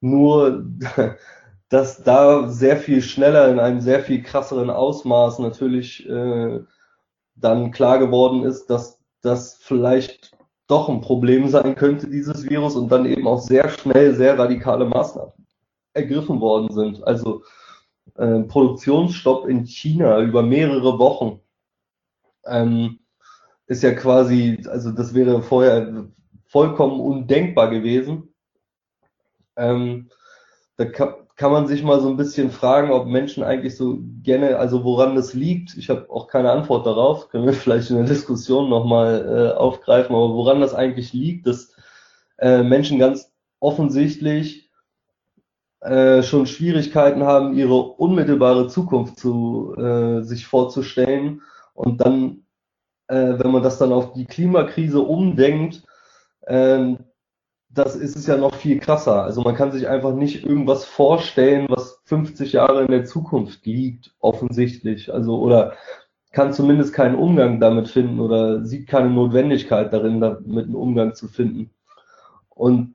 Nur, dass da sehr viel schneller in einem sehr viel krasseren Ausmaß natürlich äh, dann klar geworden ist, dass das vielleicht doch ein Problem sein könnte, dieses Virus, und dann eben auch sehr schnell sehr radikale Maßnahmen ergriffen worden sind. Also äh, Produktionsstopp in China über mehrere Wochen ähm, ist ja quasi, also das wäre vorher vollkommen undenkbar gewesen. Ähm, da kann, kann man sich mal so ein bisschen fragen, ob Menschen eigentlich so gerne, also woran das liegt. Ich habe auch keine Antwort darauf, können wir vielleicht in der Diskussion nochmal äh, aufgreifen, aber woran das eigentlich liegt, dass äh, Menschen ganz offensichtlich äh, schon Schwierigkeiten haben, ihre unmittelbare Zukunft zu äh, sich vorzustellen. Und dann, äh, wenn man das dann auf die Klimakrise umdenkt, ähm, das ist es ja noch viel krasser. Also man kann sich einfach nicht irgendwas vorstellen, was 50 Jahre in der Zukunft liegt, offensichtlich. Also oder kann zumindest keinen Umgang damit finden oder sieht keine Notwendigkeit darin, damit einen Umgang zu finden. Und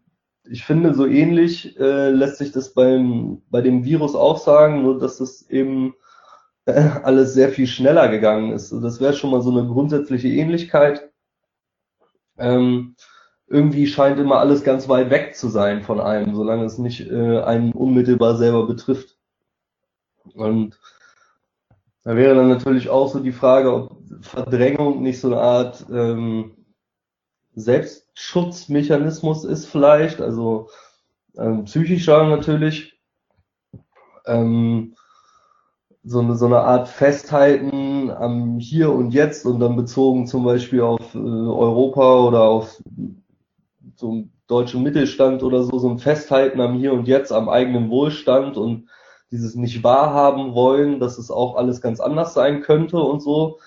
ich finde, so ähnlich äh, lässt sich das beim, bei dem Virus auch sagen, nur dass es eben äh, alles sehr viel schneller gegangen ist. Also das wäre schon mal so eine grundsätzliche Ähnlichkeit. Ähm, irgendwie scheint immer alles ganz weit weg zu sein von einem, solange es nicht äh, einen unmittelbar selber betrifft. Und da wäre dann natürlich auch so die Frage, ob Verdrängung nicht so eine Art ähm, Selbstschutzmechanismus ist vielleicht, also ähm, psychischer natürlich. Ähm, so eine, so eine Art Festhalten am Hier und Jetzt und dann bezogen zum Beispiel auf äh, Europa oder auf so einen deutschen Mittelstand oder so, so ein Festhalten am Hier und Jetzt, am eigenen Wohlstand und dieses nicht wahrhaben wollen, dass es auch alles ganz anders sein könnte und so.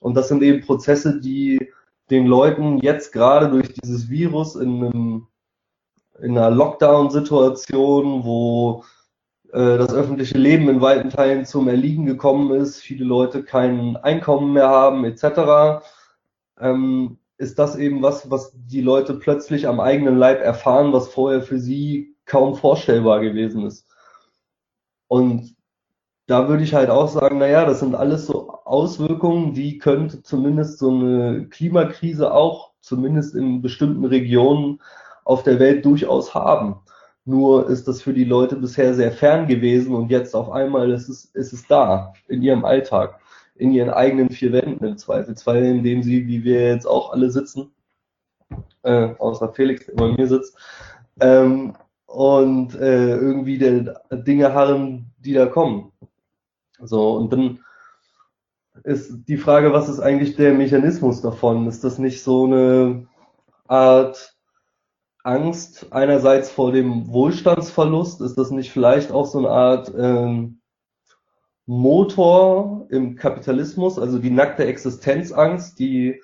Und das sind eben Prozesse, die den Leuten jetzt gerade durch dieses Virus in, einem, in einer Lockdown-Situation, wo äh, das öffentliche Leben in weiten Teilen zum Erliegen gekommen ist, viele Leute kein Einkommen mehr haben, etc., ähm, ist das eben was, was die Leute plötzlich am eigenen Leib erfahren, was vorher für sie kaum vorstellbar gewesen ist. Und da würde ich halt auch sagen, naja, das sind alles so Auswirkungen, die könnte zumindest so eine Klimakrise auch, zumindest in bestimmten Regionen auf der Welt durchaus haben. Nur ist das für die Leute bisher sehr fern gewesen und jetzt auf einmal ist es, ist es da, in ihrem Alltag, in ihren eigenen vier Wänden im Zweifelsfall, in dem sie, wie wir jetzt auch alle sitzen, äh, außer Felix, der bei mir sitzt, ähm, und äh, irgendwie der Dinge harren, die da kommen. So, und dann ist die Frage, was ist eigentlich der Mechanismus davon? Ist das nicht so eine Art Angst einerseits vor dem Wohlstandsverlust? Ist das nicht vielleicht auch so eine Art ähm, Motor im Kapitalismus, also die nackte Existenzangst, die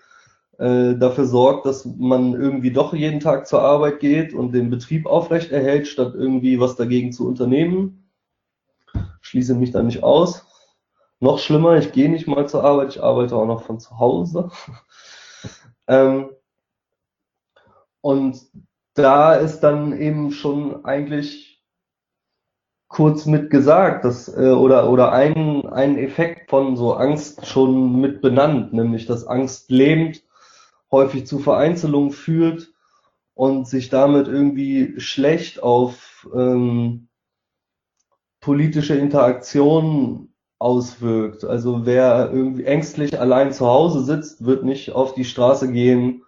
äh, dafür sorgt, dass man irgendwie doch jeden Tag zur Arbeit geht und den Betrieb aufrecht erhält, statt irgendwie was dagegen zu unternehmen? Schließe mich da nicht aus. Noch schlimmer, ich gehe nicht mal zur Arbeit, ich arbeite auch noch von zu Hause. ähm, und da ist dann eben schon eigentlich kurz mit gesagt, dass, äh, oder, oder ein, ein Effekt von so Angst schon mit benannt, nämlich dass Angst lähmt, häufig zu Vereinzelung führt und sich damit irgendwie schlecht auf ähm, politische Interaktionen auswirkt. Also wer irgendwie ängstlich allein zu Hause sitzt, wird nicht auf die Straße gehen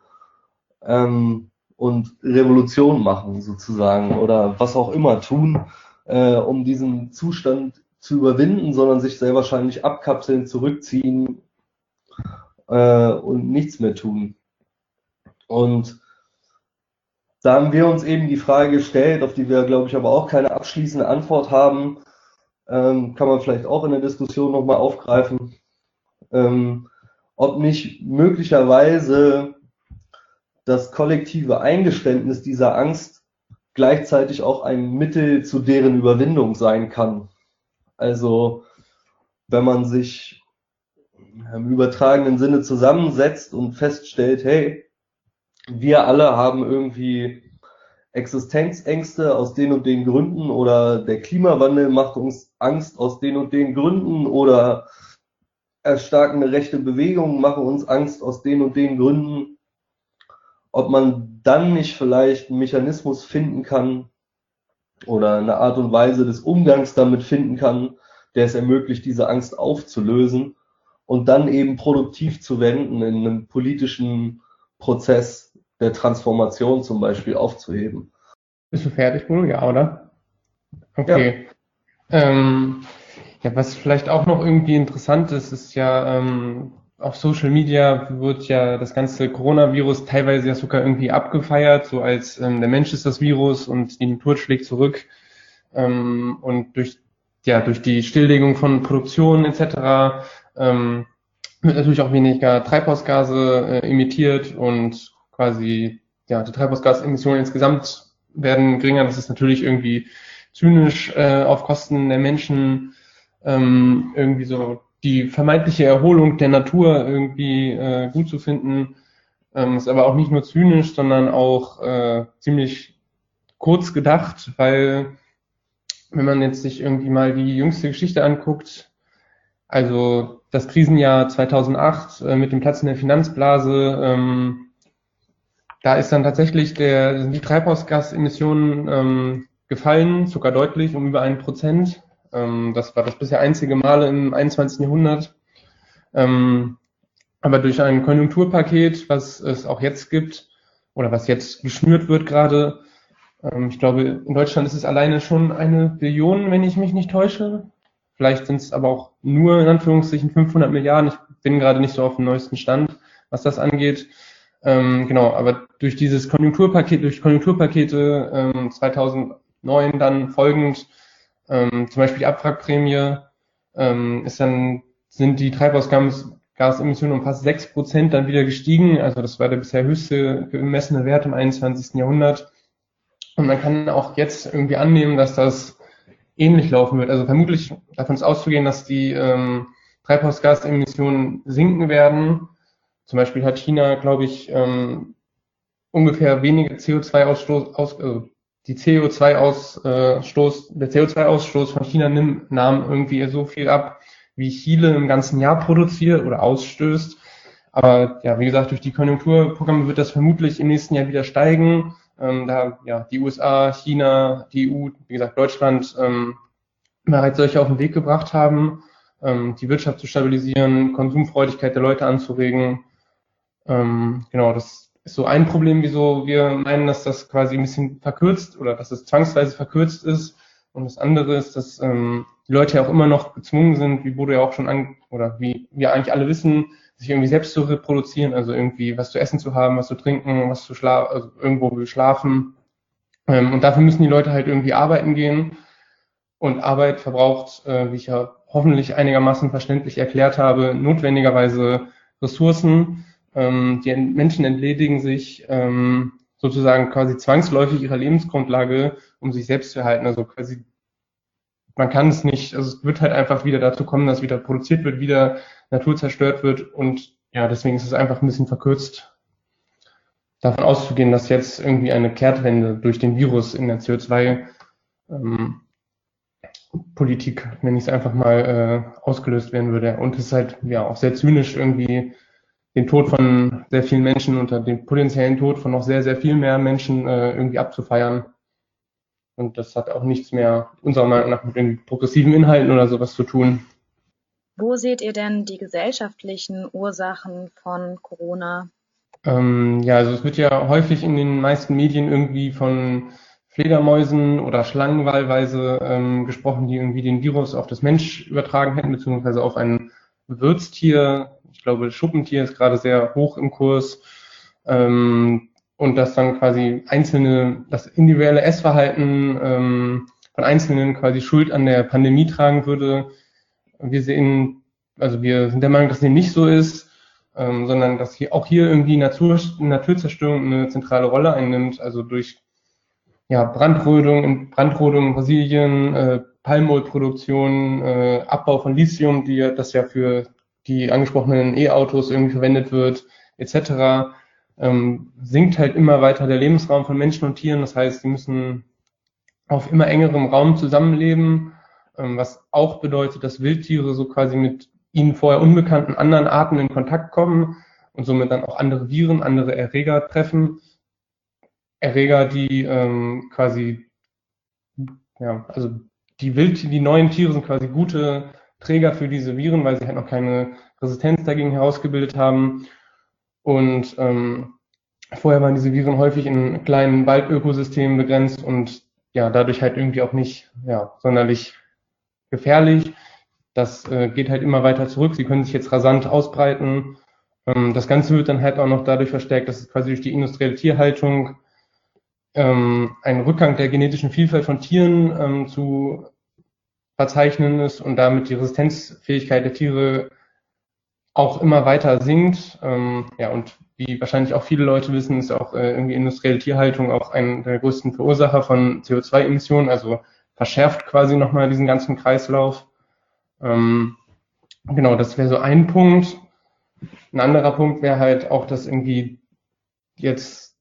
ähm, und Revolution machen sozusagen oder was auch immer tun, äh, um diesen Zustand zu überwinden, sondern sich sehr wahrscheinlich abkapseln, zurückziehen äh, und nichts mehr tun. Und da haben wir uns eben die Frage gestellt, auf die wir, glaube ich, aber auch keine abschließende Antwort haben, ähm, kann man vielleicht auch in der Diskussion nochmal aufgreifen, ähm, ob nicht möglicherweise das kollektive Eingeständnis dieser Angst gleichzeitig auch ein Mittel zu deren Überwindung sein kann. Also wenn man sich im übertragenen Sinne zusammensetzt und feststellt, hey, wir alle haben irgendwie Existenzängste aus den und den Gründen oder der Klimawandel macht uns Angst aus den und den Gründen oder erstarkende rechte Bewegungen machen uns Angst aus den und den Gründen. Ob man dann nicht vielleicht einen Mechanismus finden kann oder eine Art und Weise des Umgangs damit finden kann, der es ermöglicht, diese Angst aufzulösen und dann eben produktiv zu wenden in einem politischen Prozess, der Transformation zum Beispiel aufzuheben. Bist du fertig, Bruno? Ja, oder? Okay. Ja. Ähm, ja, was vielleicht auch noch irgendwie interessant ist, ist ja, ähm, auf Social Media wird ja das ganze Coronavirus teilweise ja sogar irgendwie abgefeiert, so als ähm, der Mensch ist das Virus und die Natur schlägt zurück. Ähm, und durch, ja, durch die Stilllegung von Produktion etc. Ähm, wird natürlich auch weniger Treibhausgase äh, emittiert und quasi, ja, die Treibhausgasemissionen insgesamt werden geringer. Das ist natürlich irgendwie zynisch äh, auf Kosten der Menschen, ähm, irgendwie so die vermeintliche Erholung der Natur irgendwie äh, gut zu finden. Ähm, ist aber auch nicht nur zynisch, sondern auch äh, ziemlich kurz gedacht, weil wenn man jetzt sich irgendwie mal die jüngste Geschichte anguckt, also das Krisenjahr 2008 äh, mit dem Platz in der Finanzblase, ähm, da ist dann tatsächlich der, sind die Treibhausgasemissionen ähm, gefallen, sogar deutlich, um über ein Prozent. Ähm, das war das bisher einzige Mal im 21. Jahrhundert. Ähm, aber durch ein Konjunkturpaket, was es auch jetzt gibt, oder was jetzt geschnürt wird gerade, ähm, ich glaube, in Deutschland ist es alleine schon eine Billion, wenn ich mich nicht täusche. Vielleicht sind es aber auch nur in Anführungszeichen 500 Milliarden. Ich bin gerade nicht so auf dem neuesten Stand, was das angeht. Ähm, genau, aber durch dieses Konjunkturpaket, durch Konjunkturpakete ähm, 2009 dann folgend, ähm, zum Beispiel die Abwrackprämie, ähm, ist dann, sind die Treibhausgasemissionen um fast sechs Prozent dann wieder gestiegen. Also das war der bisher höchste gemessene Wert im 21. Jahrhundert. Und man kann auch jetzt irgendwie annehmen, dass das ähnlich laufen wird. Also vermutlich davon ist auszugehen, dass die ähm, Treibhausgasemissionen sinken werden zum Beispiel hat China, glaube ich, ähm, ungefähr weniger CO2-Ausstoß, aus, also die CO2-Ausstoß, der CO2-Ausstoß von China nimmt, nahm irgendwie so viel ab, wie Chile im ganzen Jahr produziert oder ausstößt. Aber ja, wie gesagt, durch die Konjunkturprogramme wird das vermutlich im nächsten Jahr wieder steigen. Ähm, da ja die USA, China, die EU, wie gesagt Deutschland ähm, bereits solche auf den Weg gebracht haben, ähm, die Wirtschaft zu stabilisieren, Konsumfreudigkeit der Leute anzuregen ähm, genau, das ist so ein Problem, wieso wir meinen, dass das quasi ein bisschen verkürzt oder dass es zwangsweise verkürzt ist. Und das andere ist, dass ähm, die Leute ja auch immer noch gezwungen sind, wie wurde ja auch schon an, oder wie wir eigentlich alle wissen, sich irgendwie selbst zu reproduzieren, also irgendwie was zu essen zu haben, was zu trinken, was zu schlafen, also irgendwo schlafen. Ähm, und dafür müssen die Leute halt irgendwie arbeiten gehen. Und Arbeit verbraucht, äh, wie ich ja hoffentlich einigermaßen verständlich erklärt habe, notwendigerweise Ressourcen. Ähm, die Menschen entledigen sich ähm, sozusagen quasi zwangsläufig ihrer Lebensgrundlage, um sich selbst zu erhalten. Also quasi, man kann es nicht, also es wird halt einfach wieder dazu kommen, dass wieder produziert wird, wieder Natur zerstört wird und ja, deswegen ist es einfach ein bisschen verkürzt, davon auszugehen, dass jetzt irgendwie eine Kehrtwende durch den Virus in der CO2 ähm, Politik, nenne ich es einfach mal, äh, ausgelöst werden würde. Und es ist halt ja auch sehr zynisch irgendwie den Tod von sehr vielen Menschen unter den potenziellen Tod von noch sehr, sehr viel mehr Menschen äh, irgendwie abzufeiern. Und das hat auch nichts mehr unserer Meinung nach mit den progressiven Inhalten oder sowas zu tun. Wo seht ihr denn die gesellschaftlichen Ursachen von Corona? Ähm, ja, also es wird ja häufig in den meisten Medien irgendwie von Fledermäusen oder Schlangen wahlweise ähm, gesprochen, die irgendwie den Virus auf das Mensch übertragen hätten, beziehungsweise auf ein Wirtstier. Ich glaube, Schuppentier ist gerade sehr hoch im Kurs. Ähm, und dass dann quasi einzelne, das individuelle Essverhalten ähm, von Einzelnen quasi Schuld an der Pandemie tragen würde. Wir sehen, also wir sind der Meinung, dass dem nicht so ist, ähm, sondern dass hier auch hier irgendwie Natur, Naturzerstörung eine zentrale Rolle einnimmt, also durch ja, Brandrodung in Brandrodung in Brasilien, äh, Palmölproduktion, äh, Abbau von Lithium, die das ja für die angesprochenen E-Autos irgendwie verwendet wird, etc. Ähm, sinkt halt immer weiter der Lebensraum von Menschen und Tieren. Das heißt, sie müssen auf immer engerem Raum zusammenleben, ähm, was auch bedeutet, dass Wildtiere so quasi mit ihnen vorher unbekannten anderen Arten in Kontakt kommen und somit dann auch andere Viren, andere Erreger treffen. Erreger, die ähm, quasi, ja, also die Wild, die neuen Tiere sind quasi gute Träger für diese Viren, weil sie halt noch keine Resistenz dagegen herausgebildet haben. Und ähm, vorher waren diese Viren häufig in kleinen Waldökosystemen begrenzt und ja, dadurch halt irgendwie auch nicht ja, sonderlich gefährlich. Das äh, geht halt immer weiter zurück. Sie können sich jetzt rasant ausbreiten. Ähm, das Ganze wird dann halt auch noch dadurch verstärkt, dass es quasi durch die industrielle Tierhaltung ähm, ein Rückgang der genetischen Vielfalt von Tieren ähm, zu verzeichnen ist und damit die Resistenzfähigkeit der Tiere auch immer weiter sinkt. Ähm, ja, und wie wahrscheinlich auch viele Leute wissen, ist auch äh, irgendwie industrielle Tierhaltung auch ein der größten Verursacher von CO2-Emissionen, also verschärft quasi nochmal diesen ganzen Kreislauf. Ähm, genau, das wäre so ein Punkt. Ein anderer Punkt wäre halt auch, dass irgendwie jetzt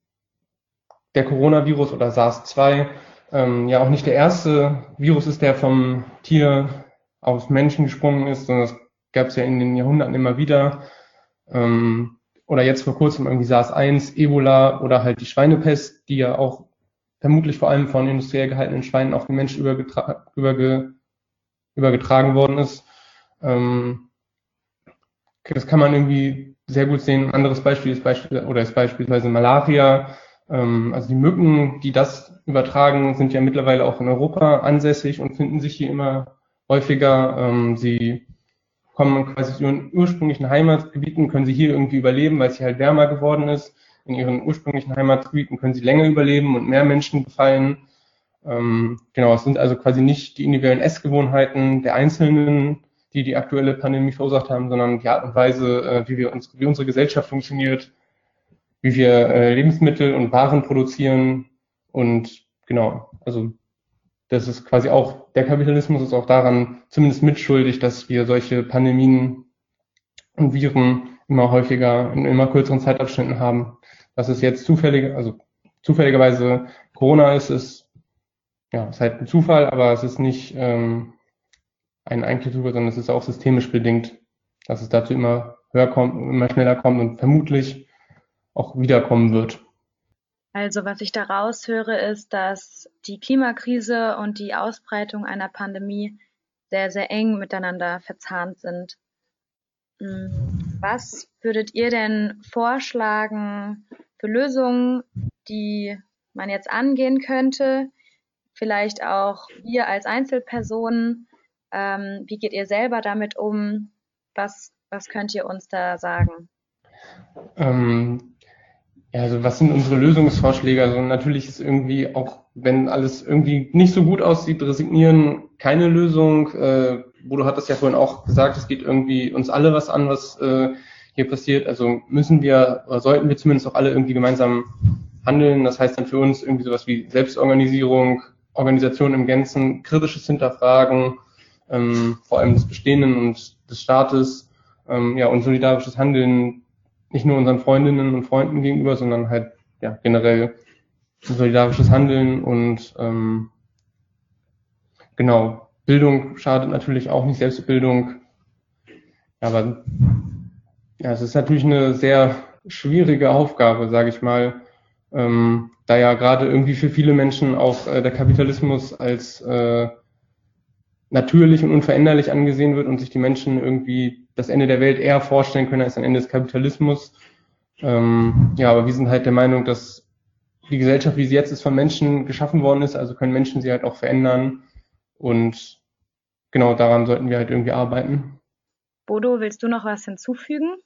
der Coronavirus oder SARS-2 ähm, ja auch nicht der erste Virus ist, der vom Tier aufs Menschen gesprungen ist, sondern das gab es ja in den Jahrhunderten immer wieder. Ähm, oder jetzt vor kurzem irgendwie SARS-1, Ebola oder halt die Schweinepest, die ja auch vermutlich vor allem von industriell gehaltenen Schweinen auf den Menschen überge übergetragen worden ist. Ähm, das kann man irgendwie sehr gut sehen. Ein anderes Beispiel ist Beispiel oder ist beispielsweise Malaria. Ähm, also die Mücken, die das übertragen, sind ja mittlerweile auch in Europa ansässig und finden sich hier immer häufiger. Ähm, sie kommen quasi zu ihren ursprünglichen Heimatgebieten, können sie hier irgendwie überleben, weil es hier halt wärmer geworden ist. In ihren ursprünglichen Heimatgebieten können sie länger überleben und mehr Menschen befallen. Ähm, genau, es sind also quasi nicht die individuellen Essgewohnheiten der Einzelnen, die die aktuelle Pandemie verursacht haben, sondern die Art und Weise, äh, wie wir uns, wie unsere Gesellschaft funktioniert, wie wir äh, Lebensmittel und Waren produzieren und genau, also das ist quasi auch, der Kapitalismus ist auch daran zumindest mitschuldig, dass wir solche Pandemien und Viren immer häufiger in immer kürzeren Zeitabschnitten haben. Dass es jetzt zufällig, also zufälligerweise Corona ist, ist ja, ist halt ein Zufall, aber es ist nicht ähm, ein einzelner Zufall, sondern es ist auch systemisch bedingt, dass es dazu immer höher kommt, immer schneller kommt und vermutlich auch wiederkommen wird. Also was ich daraus höre, ist, dass die Klimakrise und die Ausbreitung einer Pandemie sehr, sehr eng miteinander verzahnt sind. Hm, was würdet ihr denn vorschlagen für Lösungen, die man jetzt angehen könnte? Vielleicht auch ihr als Einzelpersonen. Ähm, wie geht ihr selber damit um? Was, was könnt ihr uns da sagen? Ähm, ja, also was sind unsere Lösungsvorschläge? Also natürlich ist irgendwie auch, wenn alles irgendwie nicht so gut aussieht, resignieren keine Lösung. Äh, Bodo hat das ja vorhin auch gesagt, es geht irgendwie uns alle was an, was äh, hier passiert. Also müssen wir oder sollten wir zumindest auch alle irgendwie gemeinsam handeln. Das heißt dann für uns irgendwie sowas wie Selbstorganisierung, Organisation im Gänzen, kritisches Hinterfragen, ähm, vor allem des Bestehenden und des Staates, ähm, ja, und solidarisches Handeln nicht nur unseren Freundinnen und Freunden gegenüber, sondern halt ja, generell solidarisches Handeln und ähm, genau, Bildung schadet natürlich auch nicht, Selbstbildung. Aber ja, es ist natürlich eine sehr schwierige Aufgabe, sage ich mal, ähm, da ja gerade irgendwie für viele Menschen auch äh, der Kapitalismus als äh, natürlich und unveränderlich angesehen wird und sich die Menschen irgendwie das Ende der Welt eher vorstellen können als ein Ende des Kapitalismus. Ähm, ja, aber wir sind halt der Meinung, dass die Gesellschaft, wie sie jetzt ist, von Menschen geschaffen worden ist, also können Menschen sie halt auch verändern. Und genau daran sollten wir halt irgendwie arbeiten. Bodo, willst du noch was hinzufügen?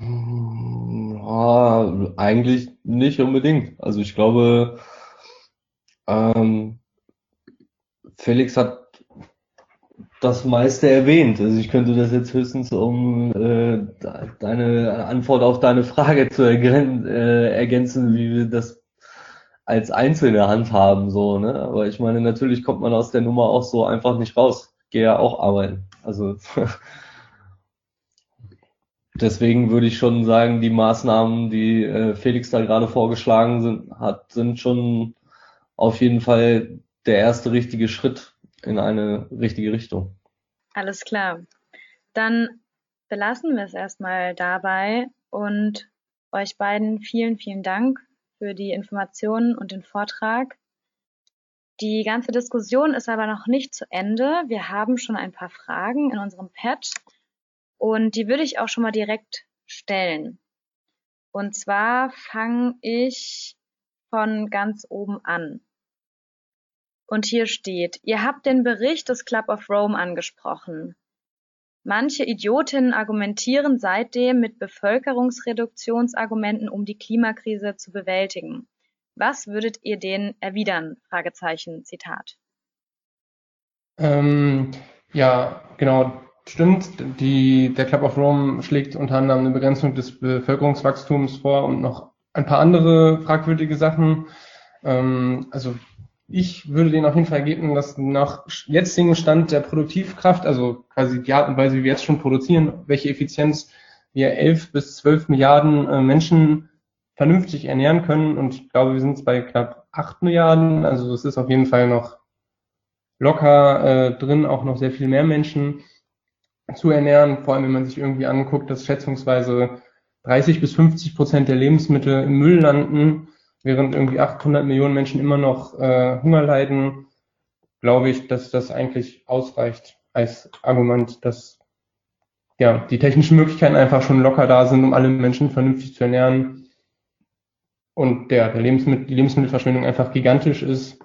Ja, eigentlich nicht unbedingt. Also ich glaube, ähm, Felix hat das meiste erwähnt. Also ich könnte das jetzt höchstens, um äh, deine Antwort auf deine Frage zu ergän äh, ergänzen, wie wir das als einzelne handhaben, so, ne? Aber ich meine, natürlich kommt man aus der Nummer auch so einfach nicht raus. Gehe ja auch arbeiten. Also deswegen würde ich schon sagen, die Maßnahmen, die äh, Felix da gerade vorgeschlagen sind, hat, sind schon auf jeden Fall der erste richtige Schritt in eine richtige Richtung. Alles klar. Dann belassen wir es erstmal dabei und euch beiden vielen, vielen Dank für die Informationen und den Vortrag. Die ganze Diskussion ist aber noch nicht zu Ende. Wir haben schon ein paar Fragen in unserem Pad und die würde ich auch schon mal direkt stellen. Und zwar fange ich von ganz oben an. Und hier steht, ihr habt den Bericht des Club of Rome angesprochen. Manche Idiotinnen argumentieren seitdem mit Bevölkerungsreduktionsargumenten, um die Klimakrise zu bewältigen. Was würdet ihr denen erwidern? Fragezeichen, Zitat. Ähm, ja, genau, stimmt. Die, der Club of Rome schlägt unter anderem eine Begrenzung des Bevölkerungswachstums vor und noch ein paar andere fragwürdige Sachen. Ähm, also ich würde den auf jeden Fall geben, dass nach jetzigem Stand der Produktivkraft, also quasi die Art und Weise, wie wir jetzt schon produzieren, welche Effizienz wir elf bis zwölf Milliarden äh, Menschen vernünftig ernähren können. Und ich glaube, wir sind bei knapp acht Milliarden. Also es ist auf jeden Fall noch locker äh, drin, auch noch sehr viel mehr Menschen zu ernähren. Vor allem, wenn man sich irgendwie anguckt, dass schätzungsweise 30 bis 50 Prozent der Lebensmittel im Müll landen während irgendwie 800 Millionen Menschen immer noch äh, Hunger leiden, glaube ich, dass das eigentlich ausreicht als Argument, dass ja, die technischen Möglichkeiten einfach schon locker da sind, um alle Menschen vernünftig zu ernähren. Und der, der Lebensmittel, die Lebensmittelverschwendung einfach gigantisch ist.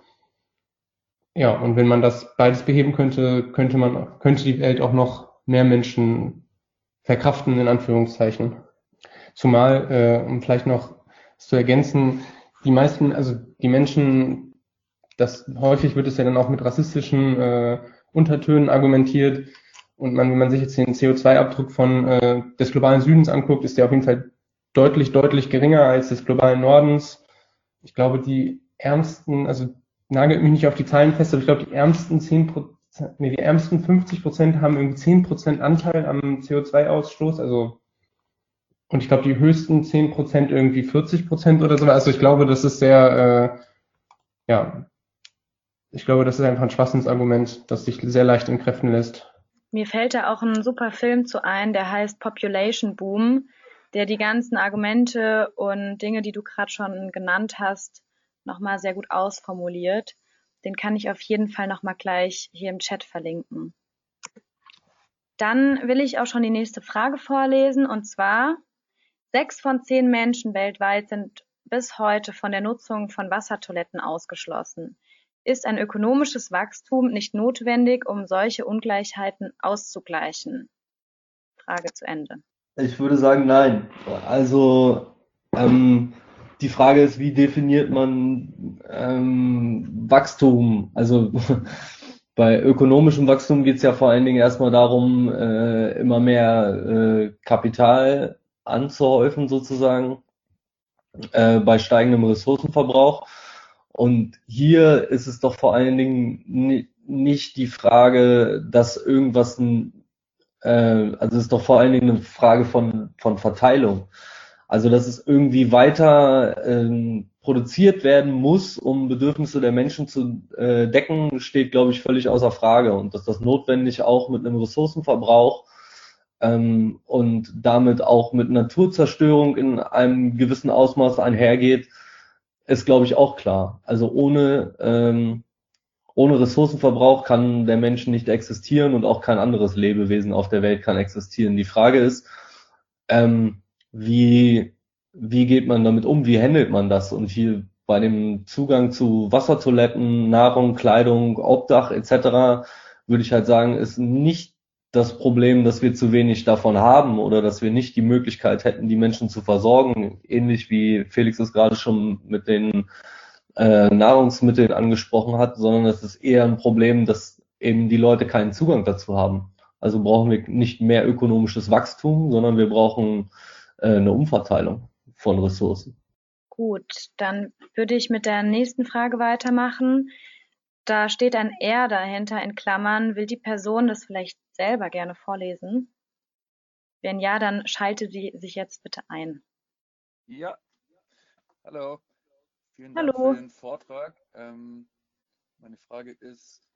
Ja, und wenn man das beides beheben könnte, könnte man, könnte die Welt auch noch mehr Menschen verkraften, in Anführungszeichen. Zumal, äh, um vielleicht noch zu ergänzen, die meisten, also die Menschen, das häufig wird es ja dann auch mit rassistischen äh, Untertönen argumentiert. Und man, wenn man sich jetzt den CO2-Abdruck von äh, des globalen Südens anguckt, ist der auf jeden Fall deutlich, deutlich geringer als des globalen Nordens. Ich glaube, die ärmsten, also nagelt mich nicht auf die Zahlen fest, aber ich glaube, die ärmsten 10 Prozent, nee, die ärmsten 50 Prozent haben irgendwie 10 Prozent Anteil am CO2-Ausstoß, also und ich glaube, die höchsten 10 Prozent irgendwie 40 Prozent oder so. Also ich glaube, das ist sehr, äh, ja, ich glaube, das ist einfach ein Schwachsinnsargument, das sich sehr leicht entkräften lässt. Mir fällt da auch ein super Film zu ein, der heißt Population Boom, der die ganzen Argumente und Dinge, die du gerade schon genannt hast, nochmal sehr gut ausformuliert. Den kann ich auf jeden Fall nochmal gleich hier im Chat verlinken. Dann will ich auch schon die nächste Frage vorlesen und zwar Sechs von zehn Menschen weltweit sind bis heute von der Nutzung von Wassertoiletten ausgeschlossen. Ist ein ökonomisches Wachstum nicht notwendig, um solche Ungleichheiten auszugleichen? Frage zu Ende. Ich würde sagen, nein. Also ähm, die Frage ist, wie definiert man ähm, Wachstum? Also bei ökonomischem Wachstum geht es ja vor allen Dingen erstmal darum, äh, immer mehr äh, Kapital anzuhäufen sozusagen äh, bei steigendem Ressourcenverbrauch. Und hier ist es doch vor allen Dingen nicht die Frage, dass irgendwas ein, äh, also es ist doch vor allen Dingen eine Frage von, von Verteilung. Also dass es irgendwie weiter ähm, produziert werden muss, um Bedürfnisse der Menschen zu äh, decken, steht, glaube ich, völlig außer Frage. Und dass das notwendig auch mit einem Ressourcenverbrauch ähm, und damit auch mit Naturzerstörung in einem gewissen Ausmaß einhergeht, ist, glaube ich, auch klar. Also ohne, ähm, ohne Ressourcenverbrauch kann der Mensch nicht existieren und auch kein anderes Lebewesen auf der Welt kann existieren. Die Frage ist, ähm, wie, wie geht man damit um? Wie handelt man das? Und hier bei dem Zugang zu Wassertoiletten, Nahrung, Kleidung, Obdach etc. würde ich halt sagen, ist nicht das Problem, dass wir zu wenig davon haben oder dass wir nicht die Möglichkeit hätten, die Menschen zu versorgen, ähnlich wie Felix es gerade schon mit den äh, Nahrungsmitteln angesprochen hat, sondern es ist eher ein Problem, dass eben die Leute keinen Zugang dazu haben. Also brauchen wir nicht mehr ökonomisches Wachstum, sondern wir brauchen äh, eine Umverteilung von Ressourcen. Gut, dann würde ich mit der nächsten Frage weitermachen. Da steht ein R dahinter in Klammern. Will die Person das vielleicht selber gerne vorlesen? Wenn ja, dann schalte sie sich jetzt bitte ein. Ja, hallo. Vielen Hallo. Dank für den Vortrag. Ähm, meine Frage ist,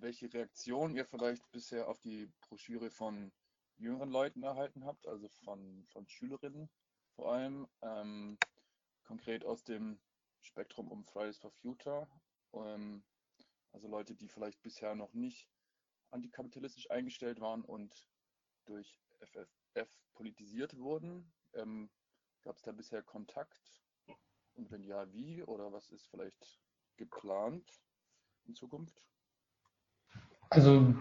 welche Reaktion ihr vielleicht bisher auf die Broschüre von jüngeren Leuten erhalten habt, also von, von Schülerinnen vor allem, ähm, konkret aus dem Spektrum um Fridays for Future, ähm, also Leute, die vielleicht bisher noch nicht antikapitalistisch eingestellt waren und durch FFF politisiert wurden. Ähm, Gab es da bisher Kontakt? Und wenn ja, wie? Oder was ist vielleicht geplant in Zukunft? Also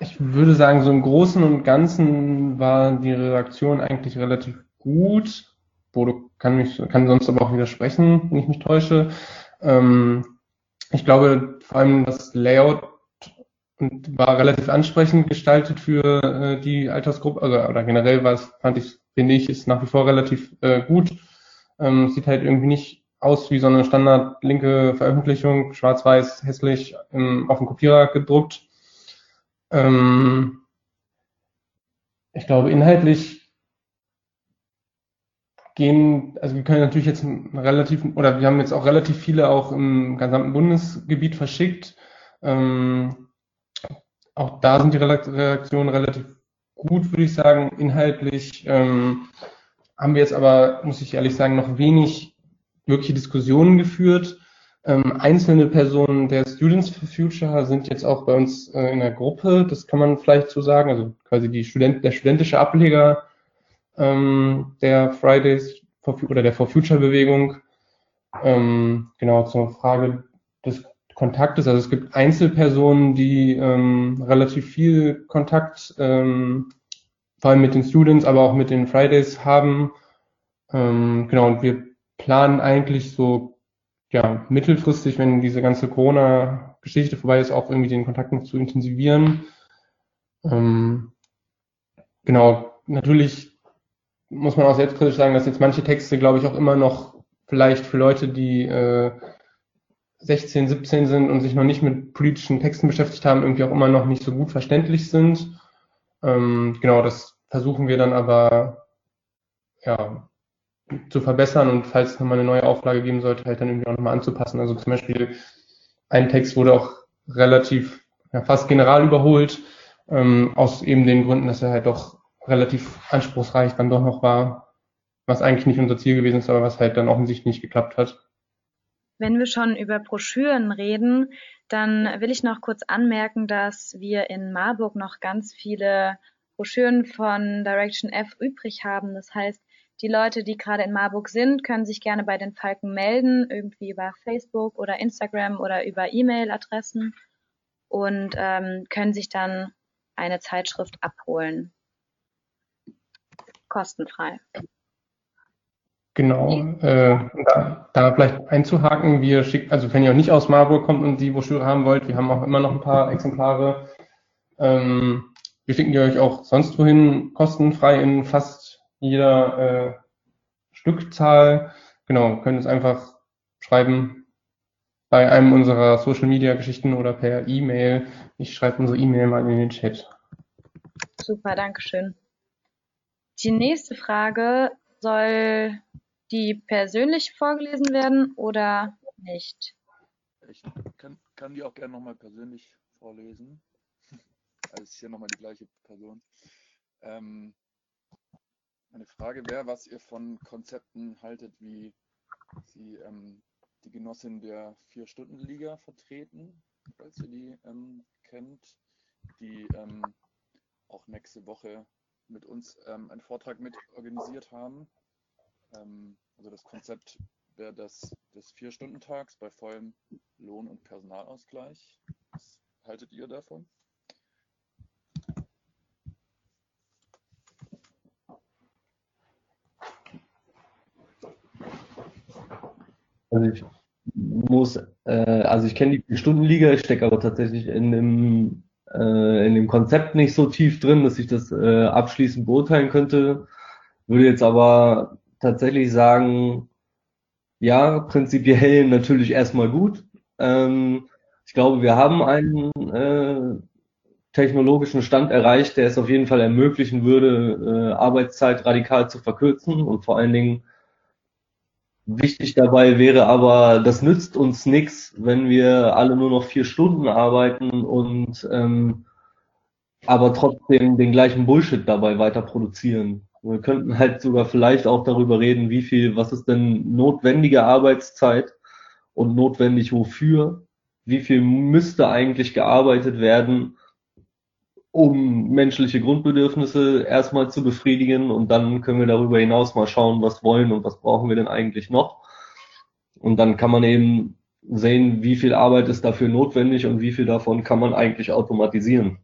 ich würde sagen, so im Großen und Ganzen war die Reaktion eigentlich relativ gut. Bodo kann mich, kann sonst aber auch widersprechen, wenn ich mich täusche. Ähm, ich glaube, vor allem das Layout war relativ ansprechend gestaltet für äh, die Altersgruppe, also, oder generell war es, fand ich, finde ich, ist nach wie vor relativ äh, gut. Ähm, sieht halt irgendwie nicht aus wie so eine standard linke Veröffentlichung, schwarz-weiß, hässlich im, auf dem Kopierer gedruckt. Ähm, ich glaube, inhaltlich gehen, also wir können natürlich jetzt relativ, oder wir haben jetzt auch relativ viele auch im gesamten Bundesgebiet verschickt. Ähm, auch da sind die Reaktionen relativ gut, würde ich sagen. Inhaltlich ähm, haben wir jetzt aber, muss ich ehrlich sagen, noch wenig wirkliche Diskussionen geführt. Ähm, einzelne Personen der Students for Future sind jetzt auch bei uns äh, in der Gruppe, das kann man vielleicht so sagen, also quasi die Student, der studentische Ableger ähm, der Fridays for, oder der For Future Bewegung. Ähm, genau zur Frage des Kontaktes. Also es gibt Einzelpersonen, die ähm, relativ viel Kontakt, ähm, vor allem mit den Students, aber auch mit den Fridays haben. Ähm, genau, und wir planen eigentlich so ja, mittelfristig, wenn diese ganze Corona-Geschichte vorbei ist, auch irgendwie den Kontakt noch zu intensivieren. Ähm, genau, natürlich muss man auch selbstkritisch sagen, dass jetzt manche Texte, glaube ich, auch immer noch vielleicht für Leute, die äh, 16, 17 sind und sich noch nicht mit politischen Texten beschäftigt haben, irgendwie auch immer noch nicht so gut verständlich sind. Ähm, genau, das versuchen wir dann aber ja, zu verbessern und falls es nochmal eine neue Auflage geben sollte, halt dann irgendwie auch nochmal anzupassen. Also zum Beispiel ein Text wurde auch relativ, ja, fast general überholt, ähm, aus eben den Gründen, dass er halt doch relativ anspruchsreich dann doch noch war, was eigentlich nicht unser Ziel gewesen ist, aber was halt dann offensichtlich nicht geklappt hat. Wenn wir schon über Broschüren reden, dann will ich noch kurz anmerken, dass wir in Marburg noch ganz viele Broschüren von Direction F übrig haben. Das heißt, die Leute, die gerade in Marburg sind, können sich gerne bei den Falken melden, irgendwie über Facebook oder Instagram oder über E-Mail-Adressen und ähm, können sich dann eine Zeitschrift abholen. Kostenfrei. Genau, äh, da, da vielleicht einzuhaken, wir schicken, also wenn ihr auch nicht aus Marburg kommt und die Broschüre haben wollt, wir haben auch immer noch ein paar Exemplare. Ähm, wir schicken die euch auch sonst wohin kostenfrei in fast jeder äh, Stückzahl. Genau, können uns einfach schreiben bei einem unserer Social Media Geschichten oder per E-Mail. Ich schreibe unsere E-Mail mal in den Chat. Super, Dankeschön. Die nächste Frage, soll die persönlich vorgelesen werden oder nicht? Ich kann, kann die auch gerne nochmal persönlich vorlesen. Also ist hier nochmal die gleiche Person. Ähm, meine Frage wäre, was ihr von Konzepten haltet, wie Sie ähm, die Genossin der Vier-Stunden-Liga vertreten, falls ihr die ähm, kennt, die ähm, auch nächste Woche mit uns ähm, einen Vortrag mit organisiert haben. Ähm, also das Konzept wäre das des Vier-Stunden-Tags bei vollem Lohn- und Personalausgleich. Was haltet ihr davon? Also ich muss, äh, also ich kenne die Stundenliga, ich stecke aber tatsächlich in dem, äh, in dem Konzept nicht so tief drin, dass ich das äh, abschließend beurteilen könnte. Würde jetzt aber tatsächlich sagen, ja, prinzipiell natürlich erstmal gut. Ähm, ich glaube, wir haben einen äh, technologischen Stand erreicht, der es auf jeden Fall ermöglichen würde, äh, Arbeitszeit radikal zu verkürzen und vor allen Dingen Wichtig dabei wäre aber, das nützt uns nichts, wenn wir alle nur noch vier Stunden arbeiten und ähm, aber trotzdem den gleichen Bullshit dabei weiter produzieren. Wir könnten halt sogar vielleicht auch darüber reden, wie viel, was ist denn notwendige Arbeitszeit und notwendig wofür? Wie viel müsste eigentlich gearbeitet werden, um menschliche Grundbedürfnisse erstmal zu befriedigen und dann können wir darüber hinaus mal schauen, was wollen und was brauchen wir denn eigentlich noch. Und dann kann man eben sehen, wie viel Arbeit ist dafür notwendig und wie viel davon kann man eigentlich automatisieren.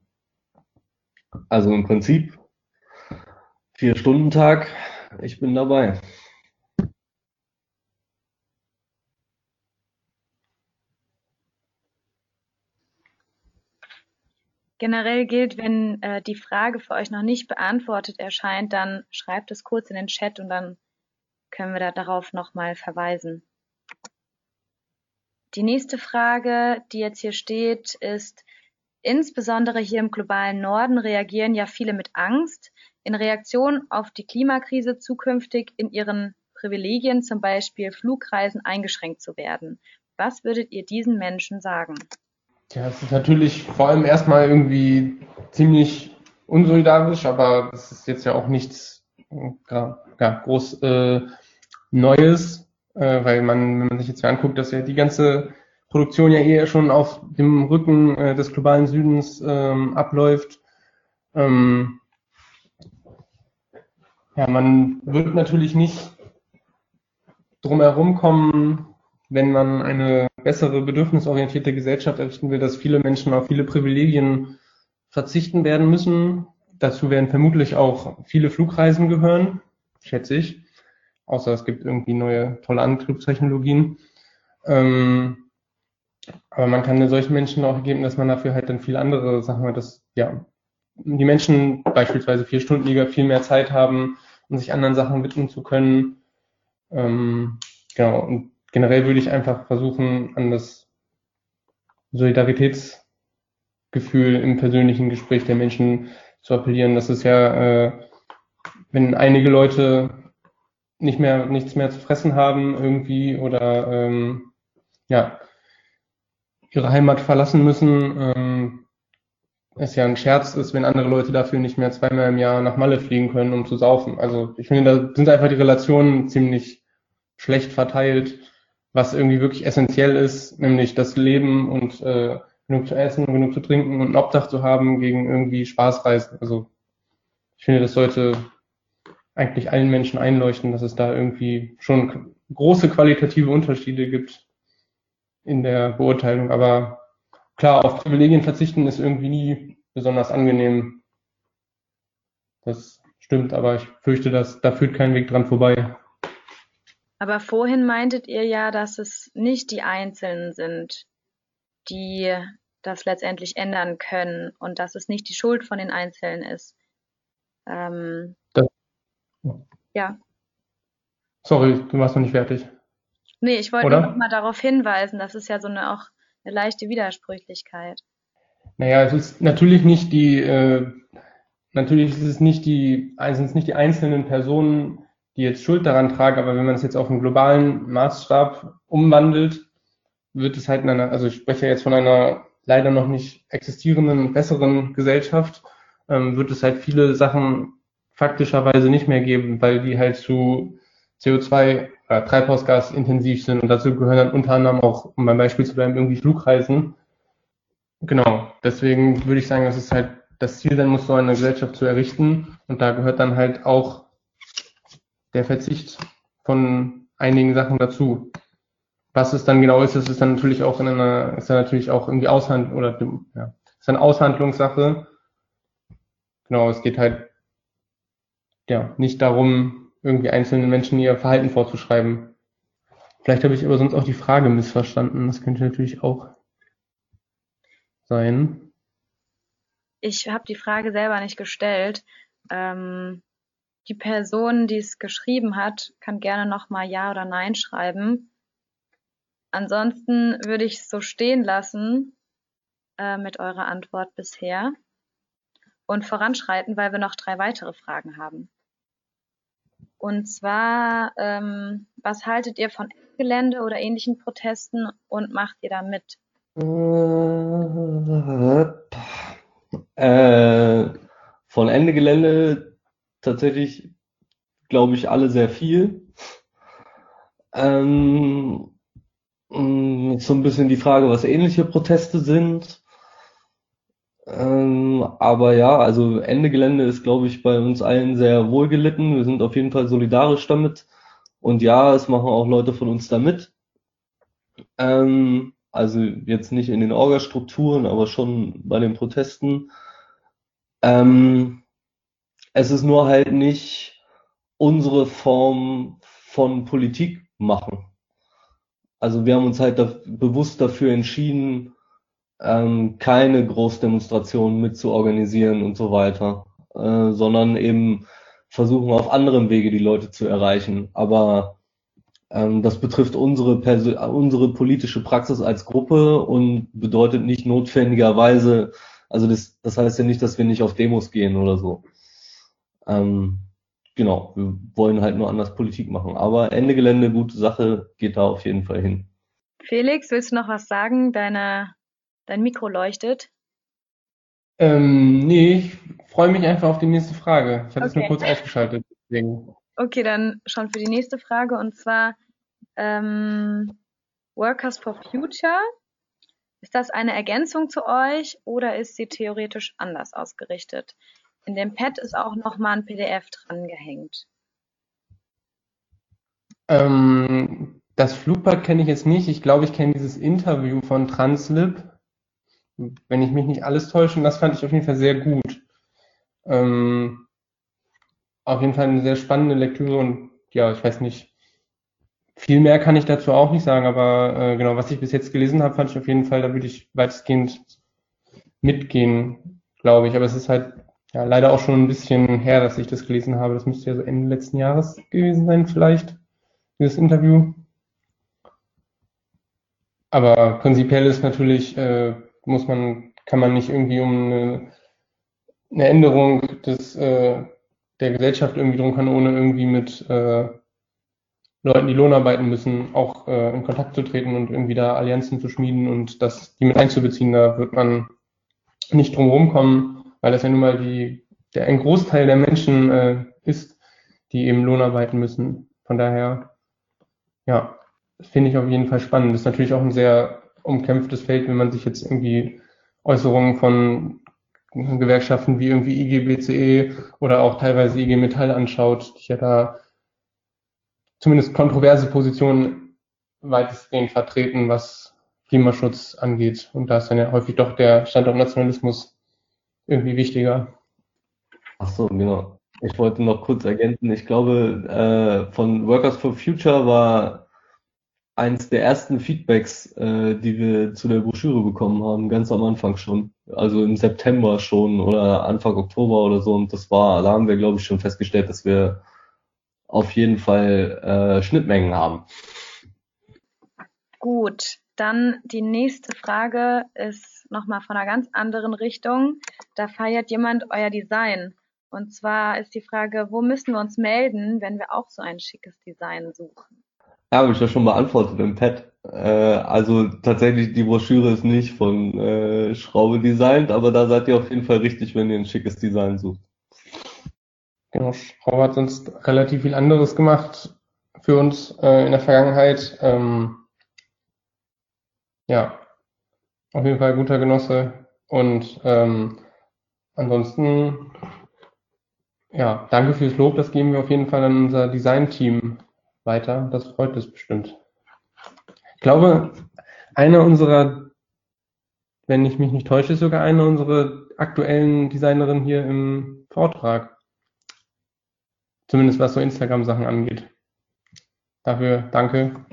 Also im Prinzip vier Stunden Tag, ich bin dabei. Generell gilt, wenn äh, die Frage für euch noch nicht beantwortet erscheint, dann schreibt es kurz in den Chat und dann können wir da darauf nochmal verweisen. Die nächste Frage, die jetzt hier steht, ist, insbesondere hier im globalen Norden reagieren ja viele mit Angst in Reaktion auf die Klimakrise zukünftig in ihren Privilegien, zum Beispiel Flugreisen, eingeschränkt zu werden. Was würdet ihr diesen Menschen sagen? Ja, es ist natürlich vor allem erstmal irgendwie ziemlich unsolidarisch, aber das ist jetzt ja auch nichts ja, groß äh, Neues, äh, weil man, wenn man sich jetzt anguckt, dass ja die ganze Produktion ja eher schon auf dem Rücken äh, des globalen Südens ähm, abläuft. Ähm, ja, man wird natürlich nicht drum herum kommen, wenn man eine bessere bedürfnisorientierte Gesellschaft errichten will, dass viele Menschen auf viele Privilegien verzichten werden müssen. Dazu werden vermutlich auch viele Flugreisen gehören, schätze ich. Außer es gibt irgendwie neue tolle Antriebstechnologien. Ähm, aber man kann solchen Menschen auch geben, dass man dafür halt dann viele andere Sachen hat, dass ja die Menschen beispielsweise vier Stunden Liga viel mehr Zeit haben, um sich anderen Sachen widmen zu können. Ähm, genau, und generell würde ich einfach versuchen, an das Solidaritätsgefühl im persönlichen Gespräch der Menschen zu appellieren. Das ist ja, äh, wenn einige Leute nicht mehr nichts mehr zu fressen haben irgendwie oder ähm, ja ihre Heimat verlassen müssen, ähm, es ja ein Scherz ist, wenn andere Leute dafür nicht mehr zweimal im Jahr nach Malle fliegen können, um zu saufen. Also ich finde, da sind einfach die Relationen ziemlich schlecht verteilt was irgendwie wirklich essentiell ist, nämlich das Leben und äh, genug zu essen, genug zu trinken und ein Obdach zu haben gegen irgendwie Spaßreisen. Also ich finde, das sollte eigentlich allen Menschen einleuchten, dass es da irgendwie schon große qualitative Unterschiede gibt in der Beurteilung. Aber klar, auf Privilegien verzichten ist irgendwie nie besonders angenehm. Das stimmt, aber ich fürchte, dass da führt kein Weg dran vorbei. Aber vorhin meintet ihr ja, dass es nicht die Einzelnen sind, die das letztendlich ändern können und dass es nicht die Schuld von den Einzelnen ist. Ähm, ja. Sorry, du warst noch nicht fertig. Nee, ich wollte nur noch mal darauf hinweisen, das ist ja so eine auch eine leichte Widersprüchlichkeit. Naja, es ist natürlich nicht die, äh, natürlich ist es nicht die, also sind es nicht die einzelnen Personen, die jetzt Schuld daran tragen, aber wenn man es jetzt auf einen globalen Maßstab umwandelt, wird es halt in einer, also ich spreche jetzt von einer leider noch nicht existierenden, besseren Gesellschaft, ähm, wird es halt viele Sachen faktischerweise nicht mehr geben, weil die halt zu CO2, äh, Treibhausgas intensiv sind. Und dazu gehören dann unter anderem auch, um beim Beispiel zu bleiben, irgendwie Flugreisen. Genau, deswegen würde ich sagen, dass es halt das Ziel sein muss, so eine Gesellschaft zu errichten. Und da gehört dann halt auch der Verzicht von einigen Sachen dazu. Was es dann genau ist, das ist dann natürlich auch in einer, ist dann natürlich auch irgendwie Aushand oder ja, ist eine Aushandlungssache. Genau, es geht halt ja nicht darum, irgendwie einzelnen Menschen ihr Verhalten vorzuschreiben. Vielleicht habe ich aber sonst auch die Frage missverstanden. Das könnte natürlich auch sein. Ich habe die Frage selber nicht gestellt. Ähm, die Person, die es geschrieben hat, kann gerne nochmal Ja oder Nein schreiben. Ansonsten würde ich es so stehen lassen äh, mit eurer Antwort bisher und voranschreiten, weil wir noch drei weitere Fragen haben. Und zwar, ähm, was haltet ihr von Gelände oder ähnlichen Protesten und macht ihr da mit? Äh, von Ende Gelände tatsächlich, glaube ich, alle sehr viel. Ähm, mm, so ein bisschen die Frage, was ähnliche Proteste sind. Ähm, aber ja, also Ende Gelände ist, glaube ich, bei uns allen sehr wohlgelitten. Wir sind auf jeden Fall solidarisch damit. Und ja, es machen auch Leute von uns da mit. Ähm, also jetzt nicht in den Orgastrukturen, aber schon bei den Protesten. Ähm, es ist nur halt nicht unsere Form von Politik machen. Also wir haben uns halt da, bewusst dafür entschieden, ähm, keine Großdemonstrationen mit zu organisieren und so weiter, äh, sondern eben versuchen auf anderem Wege die Leute zu erreichen. Aber ähm, das betrifft unsere, unsere politische Praxis als Gruppe und bedeutet nicht notwendigerweise, also das, das heißt ja nicht, dass wir nicht auf Demos gehen oder so. Ähm, genau, wir wollen halt nur anders Politik machen. Aber Ende Gelände, gute Sache, geht da auf jeden Fall hin. Felix, willst du noch was sagen? Deine, dein Mikro leuchtet. Ähm, nee, ich freue mich einfach auf die nächste Frage. Ich habe es nur kurz ausgeschaltet. Deswegen. Okay, dann schon für die nächste Frage und zwar ähm, Workers for Future. Ist das eine Ergänzung zu euch oder ist sie theoretisch anders ausgerichtet? In dem Pad ist auch nochmal ein PDF dran gehängt. Ähm, das Flugpad kenne ich jetzt nicht. Ich glaube, ich kenne dieses Interview von Translib, wenn ich mich nicht alles täusche. Und das fand ich auf jeden Fall sehr gut. Ähm, auf jeden Fall eine sehr spannende Lektüre und ja, ich weiß nicht, viel mehr kann ich dazu auch nicht sagen, aber äh, genau, was ich bis jetzt gelesen habe, fand ich auf jeden Fall, da würde ich weitestgehend mitgehen, glaube ich. Aber es ist halt ja, leider auch schon ein bisschen her, dass ich das gelesen habe. Das müsste ja so Ende letzten Jahres gewesen sein, vielleicht, dieses Interview. Aber prinzipiell ist natürlich, äh, muss man, kann man nicht irgendwie um eine, eine Änderung des, äh, der Gesellschaft irgendwie drum kann, ohne irgendwie mit äh, Leuten, die Lohn arbeiten müssen, auch äh, in Kontakt zu treten und irgendwie da Allianzen zu schmieden und das, die mit einzubeziehen, da wird man nicht drum rumkommen weil das ja nun mal die, der, ein Großteil der Menschen äh, ist, die eben Lohnarbeiten müssen. Von daher, ja, finde ich auf jeden Fall spannend. Das ist natürlich auch ein sehr umkämpftes Feld, wenn man sich jetzt irgendwie Äußerungen von Gewerkschaften wie irgendwie IGBCE oder auch teilweise IG Metall anschaut, die ja da zumindest kontroverse Positionen weitestgehend vertreten, was Klimaschutz angeht. Und da ist dann ja häufig doch der Standortnationalismus irgendwie wichtiger. Ach so, genau. Ich wollte noch kurz ergänzen. Ich glaube, äh, von Workers for Future war eins der ersten Feedbacks, äh, die wir zu der Broschüre bekommen haben, ganz am Anfang schon. Also im September schon oder Anfang Oktober oder so. Und das war, da haben wir, glaube ich, schon festgestellt, dass wir auf jeden Fall äh, Schnittmengen haben. Gut, dann die nächste Frage ist nochmal von einer ganz anderen Richtung. Da feiert jemand euer Design. Und zwar ist die Frage, wo müssen wir uns melden, wenn wir auch so ein schickes Design suchen? Ja, habe ich ja schon beantwortet im Pad. Äh, also tatsächlich, die Broschüre ist nicht von äh, Schraube designt, aber da seid ihr auf jeden Fall richtig, wenn ihr ein schickes Design sucht. Genau, Schraube hat sonst relativ viel anderes gemacht für uns äh, in der Vergangenheit. Ähm, ja, auf jeden Fall guter Genosse. Und ähm, ansonsten, ja, danke fürs Lob. Das geben wir auf jeden Fall an unser Design-Team weiter. Das freut es bestimmt. Ich glaube, eine unserer, wenn ich mich nicht täusche, ist sogar eine unserer aktuellen Designerinnen hier im Vortrag. Zumindest was so Instagram-Sachen angeht. Dafür danke.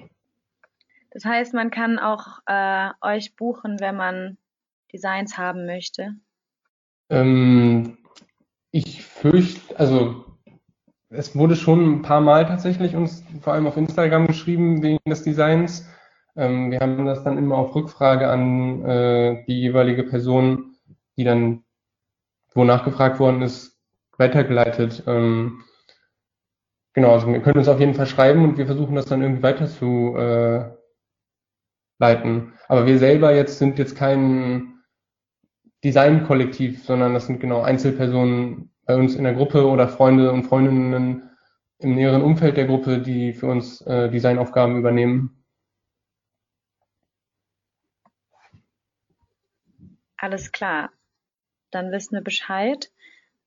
Das heißt, man kann auch äh, euch buchen, wenn man Designs haben möchte. Ähm, ich fürchte, also es wurde schon ein paar Mal tatsächlich uns vor allem auf Instagram geschrieben wegen des Designs. Ähm, wir haben das dann immer auf Rückfrage an äh, die jeweilige Person, die dann, wo nachgefragt worden ist, weitergeleitet. Ähm, genau, also wir können uns auf jeden Fall schreiben und wir versuchen das dann irgendwie weiter zu äh, leiten. Aber wir selber jetzt sind jetzt kein Designkollektiv, sondern das sind genau Einzelpersonen bei uns in der Gruppe oder Freunde und Freundinnen im näheren Umfeld der Gruppe, die für uns äh, Designaufgaben übernehmen. Alles klar. Dann wissen wir Bescheid.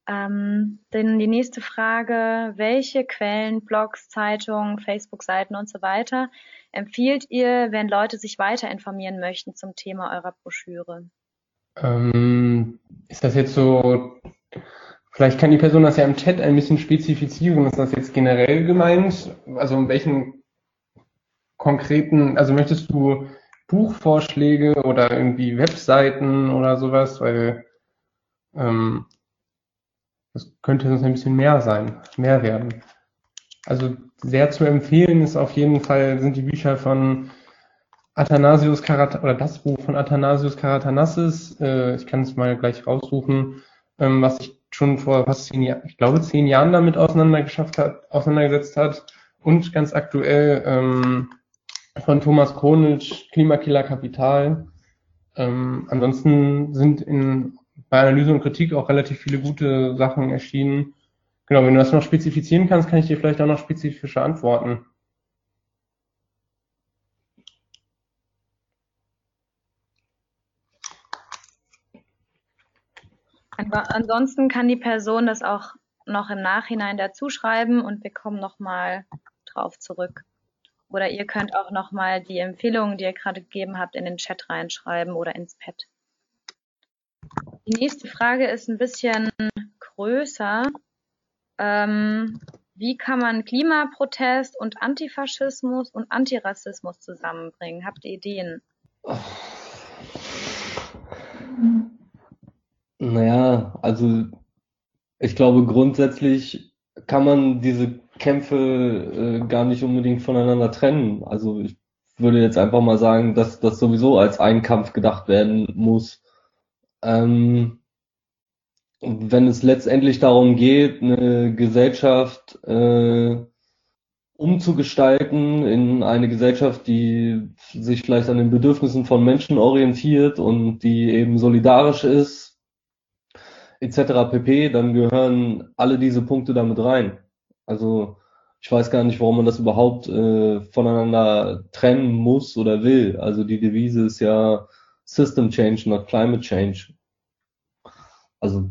Ähm, denn die nächste Frage, welche Quellen, Blogs, Zeitungen, Facebook-Seiten und so weiter empfiehlt ihr, wenn Leute sich weiter informieren möchten zum Thema eurer Broschüre? Ähm, ist das jetzt so Vielleicht kann die Person das ja im Chat ein bisschen spezifizieren. Ist das jetzt generell gemeint? Also in welchen konkreten, also möchtest du Buchvorschläge oder irgendwie Webseiten oder sowas? Weil ähm, das könnte sonst ein bisschen mehr sein, mehr werden. Also sehr zu empfehlen ist auf jeden Fall, sind die Bücher von Athanasius Karat oder das Buch von Athanasius Karatanassis. Äh, ich kann es mal gleich raussuchen, ähm, was ich schon vor fast zehn Jahren, ich glaube zehn Jahren damit auseinandergeschafft hat, auseinandergesetzt hat und ganz aktuell ähm, von Thomas Kronitsch, Klimakiller Kapital. Ähm, ansonsten sind in, bei Analyse und Kritik auch relativ viele gute Sachen erschienen. Genau, wenn du das noch spezifizieren kannst, kann ich dir vielleicht auch noch spezifische antworten. Ansonsten kann die Person das auch noch im Nachhinein dazu schreiben und wir kommen nochmal drauf zurück. Oder ihr könnt auch nochmal die Empfehlungen, die ihr gerade gegeben habt, in den Chat reinschreiben oder ins Pad. Die nächste Frage ist ein bisschen größer. Ähm, wie kann man Klimaprotest und Antifaschismus und Antirassismus zusammenbringen? Habt ihr Ideen? Naja, also ich glaube, grundsätzlich kann man diese Kämpfe äh, gar nicht unbedingt voneinander trennen. Also ich würde jetzt einfach mal sagen, dass das sowieso als ein Kampf gedacht werden muss. Ähm, wenn es letztendlich darum geht, eine Gesellschaft äh, umzugestalten in eine Gesellschaft, die sich vielleicht an den Bedürfnissen von Menschen orientiert und die eben solidarisch ist, etc. pp., dann gehören alle diese Punkte damit rein. Also ich weiß gar nicht, warum man das überhaupt äh, voneinander trennen muss oder will. Also die Devise ist ja System Change, not Climate Change. Also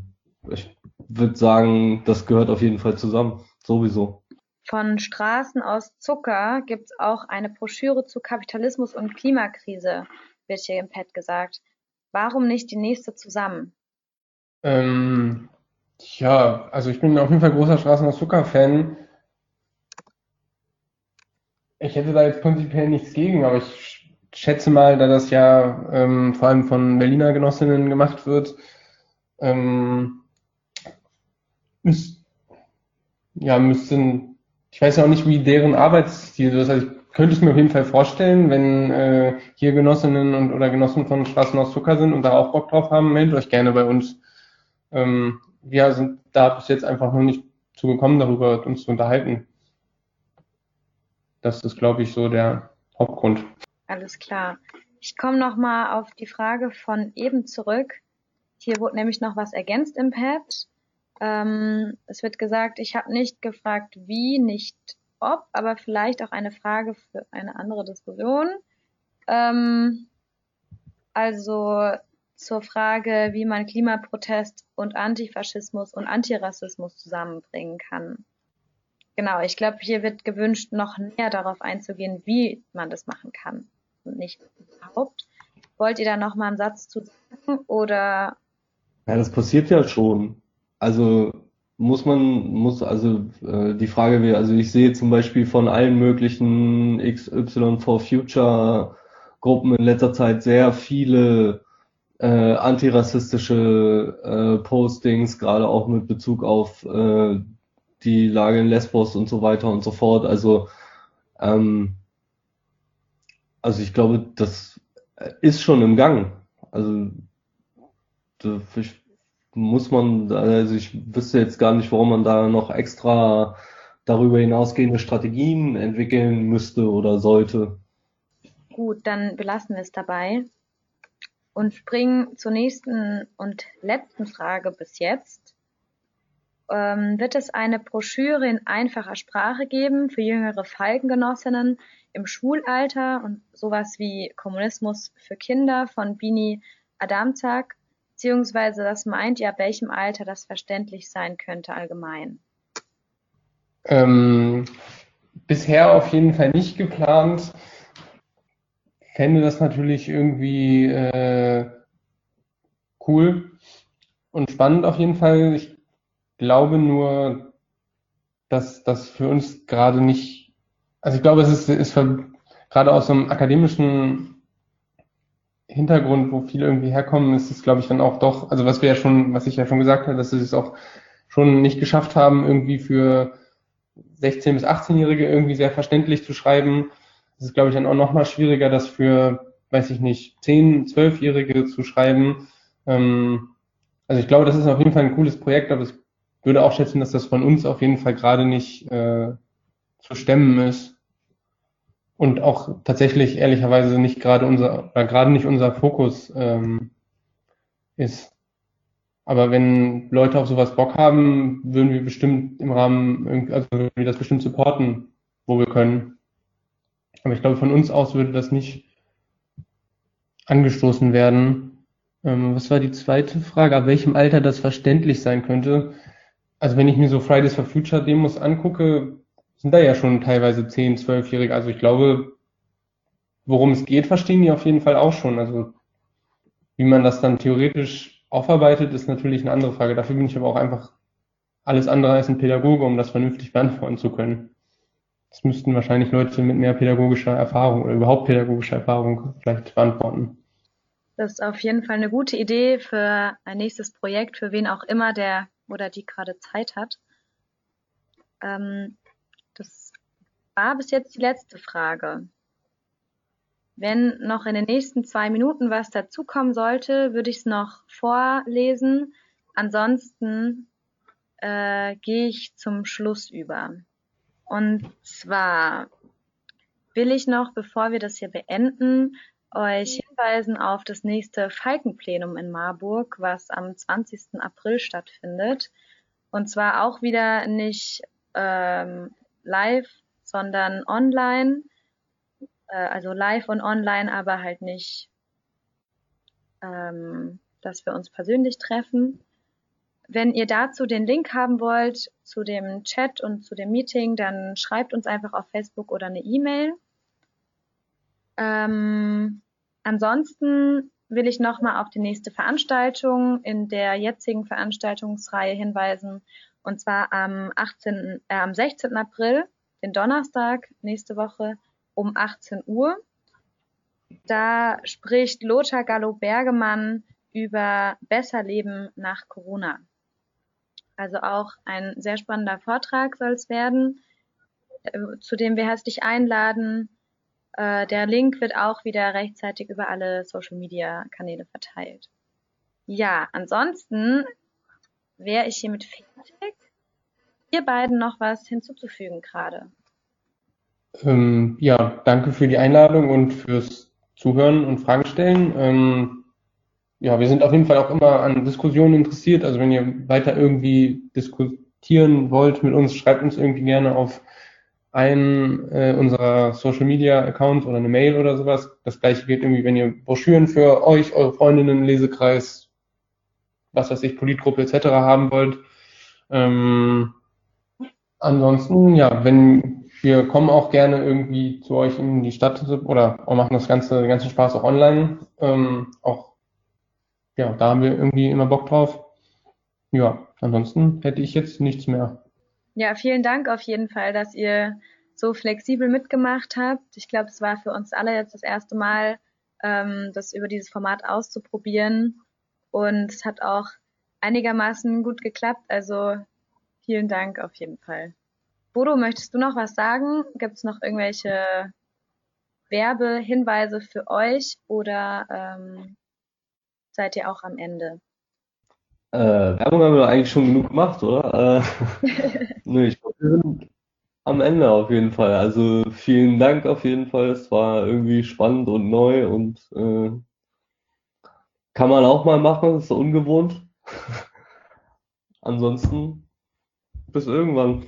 ich würde sagen, das gehört auf jeden Fall zusammen, sowieso. Von Straßen aus Zucker gibt es auch eine Broschüre zu Kapitalismus und Klimakrise, wird hier im Pad gesagt. Warum nicht die nächste zusammen? Ähm, ja, also ich bin auf jeden Fall großer Straßen aus Zucker-Fan. Ich hätte da jetzt prinzipiell nichts gegen, aber ich schätze mal, da das ja ähm, vor allem von Berliner Genossinnen gemacht wird, ähm, müsst, ja, müssten, ich weiß ja auch nicht, wie deren Arbeitsstil ist. Also ich könnte es mir auf jeden Fall vorstellen, wenn äh, hier Genossinnen und oder Genossen von Straßen aus Zucker sind und da auch Bock drauf haben, meldet euch gerne bei uns. Ähm, wir sind da bis jetzt einfach noch nicht zugekommen, darüber uns zu unterhalten. Das ist, glaube ich, so der Hauptgrund. Alles klar. Ich komme nochmal auf die Frage von eben zurück. Hier wurde nämlich noch was ergänzt im Pad. Ähm, es wird gesagt, ich habe nicht gefragt, wie, nicht ob, aber vielleicht auch eine Frage für eine andere Diskussion. Ähm, also zur Frage, wie man Klimaprotest und Antifaschismus und Antirassismus zusammenbringen kann. genau, ich glaube, hier wird gewünscht, noch näher darauf einzugehen, wie man das machen kann und nicht überhaupt. Wollt ihr da noch mal einen Satz zu sagen oder? Ja, das passiert ja schon. Also muss man, muss, also äh, die Frage wäre, also ich sehe zum Beispiel von allen möglichen XY for Future Gruppen in letzter Zeit sehr viele äh, antirassistische äh, Postings, gerade auch mit Bezug auf äh, die Lage in Lesbos und so weiter und so fort. Also, ähm, also ich glaube, das ist schon im Gang. Also ich, muss man, also ich wüsste jetzt gar nicht, warum man da noch extra darüber hinausgehende Strategien entwickeln müsste oder sollte. Gut, dann belassen wir es dabei und springen zur nächsten und letzten Frage bis jetzt. Ähm, wird es eine Broschüre in einfacher Sprache geben für jüngere Falkengenossinnen im Schulalter und sowas wie Kommunismus für Kinder von Bini Adamzak? Beziehungsweise was meint ihr, ab welchem Alter das verständlich sein könnte allgemein? Ähm, bisher auf jeden Fall nicht geplant fände das natürlich irgendwie äh, cool und spannend auf jeden Fall. Ich glaube nur, dass das für uns gerade nicht, also ich glaube, es ist, ist für, gerade aus so einem akademischen Hintergrund, wo viele irgendwie herkommen, ist es, glaube ich, dann auch doch, also was wir ja schon, was ich ja schon gesagt habe, dass sie es auch schon nicht geschafft haben, irgendwie für 16- bis 18-Jährige irgendwie sehr verständlich zu schreiben es ist, glaube ich, dann auch nochmal schwieriger, das für, weiß ich nicht, 10-, 12-Jährige zu schreiben. Ähm, also ich glaube, das ist auf jeden Fall ein cooles Projekt, aber ich würde auch schätzen, dass das von uns auf jeden Fall gerade nicht äh, zu stemmen ist. Und auch tatsächlich ehrlicherweise nicht gerade unser, oder gerade nicht unser Fokus ähm, ist. Aber wenn Leute auf sowas Bock haben, würden wir bestimmt im Rahmen, also würden wir das bestimmt supporten, wo wir können. Aber ich glaube, von uns aus würde das nicht angestoßen werden. Ähm, was war die zweite Frage? Ab welchem Alter das verständlich sein könnte? Also wenn ich mir so Fridays for Future Demos angucke, sind da ja schon teilweise 10, 12-Jährige. Also ich glaube, worum es geht, verstehen die auf jeden Fall auch schon. Also wie man das dann theoretisch aufarbeitet, ist natürlich eine andere Frage. Dafür bin ich aber auch einfach alles andere als ein Pädagoge, um das vernünftig beantworten zu können. Das müssten wahrscheinlich Leute mit mehr pädagogischer Erfahrung oder überhaupt pädagogischer Erfahrung vielleicht beantworten. Das ist auf jeden Fall eine gute Idee für ein nächstes Projekt, für wen auch immer der oder die gerade Zeit hat. Ähm, war bis jetzt die letzte Frage. Wenn noch in den nächsten zwei Minuten was dazukommen sollte, würde ich es noch vorlesen. Ansonsten äh, gehe ich zum Schluss über. Und zwar will ich noch, bevor wir das hier beenden, euch hinweisen auf das nächste Falkenplenum in Marburg, was am 20. April stattfindet. Und zwar auch wieder nicht ähm, live, sondern online. Äh, also live und online, aber halt nicht, ähm, dass wir uns persönlich treffen. Wenn ihr dazu den Link haben wollt zu dem Chat und zu dem Meeting, dann schreibt uns einfach auf Facebook oder eine E-Mail. Ähm, ansonsten will ich nochmal auf die nächste Veranstaltung in der jetzigen Veranstaltungsreihe hinweisen. Und zwar am 18., äh, am 16. April, den Donnerstag, nächste Woche um 18 Uhr. Da spricht Lothar Gallo-Bergemann über Besser Leben nach Corona. Also auch ein sehr spannender Vortrag soll es werden, äh, zu dem wir herzlich einladen. Äh, der Link wird auch wieder rechtzeitig über alle Social-Media-Kanäle verteilt. Ja, ansonsten wäre ich hiermit fertig. Ihr beiden noch was hinzuzufügen gerade? Ähm, ja, danke für die Einladung und fürs Zuhören und Fragen stellen. Ähm, ja, wir sind auf jeden Fall auch immer an Diskussionen interessiert. Also wenn ihr weiter irgendwie diskutieren wollt mit uns, schreibt uns irgendwie gerne auf einen äh, unserer Social Media Accounts oder eine Mail oder sowas. Das gleiche gilt irgendwie, wenn ihr Broschüren für euch, eure Freundinnen, Lesekreis, was weiß ich, Politgruppe etc. haben wollt. Ähm, ansonsten, ja, wenn wir kommen auch gerne irgendwie zu euch in die Stadt oder machen das ganze, den ganzen Spaß auch online. Ähm, auch, ja, da haben wir irgendwie immer Bock drauf. Ja, ansonsten hätte ich jetzt nichts mehr. Ja, vielen Dank auf jeden Fall, dass ihr so flexibel mitgemacht habt. Ich glaube, es war für uns alle jetzt das erste Mal, ähm, das über dieses Format auszuprobieren. Und es hat auch einigermaßen gut geklappt. Also vielen Dank auf jeden Fall. Bodo, möchtest du noch was sagen? Gibt es noch irgendwelche Werbehinweise für euch oder ähm, seid ihr auch am Ende? Äh, Werbung haben wir eigentlich schon genug gemacht, oder? Äh, nö, ich glaube, wir sind am Ende auf jeden Fall. Also vielen Dank auf jeden Fall. Es war irgendwie spannend und neu und äh, kann man auch mal machen, ist so ungewohnt. Ansonsten bis irgendwann.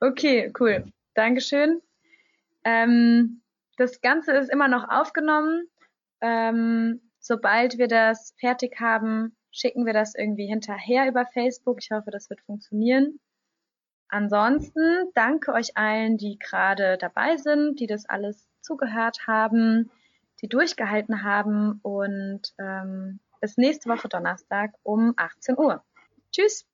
Okay, cool. Dankeschön. Ähm, das Ganze ist immer noch aufgenommen. Ähm, sobald wir das fertig haben, schicken wir das irgendwie hinterher über Facebook. Ich hoffe, das wird funktionieren. Ansonsten danke euch allen, die gerade dabei sind, die das alles zugehört haben, die durchgehalten haben und ähm, bis nächste Woche Donnerstag um 18 Uhr. Tschüss!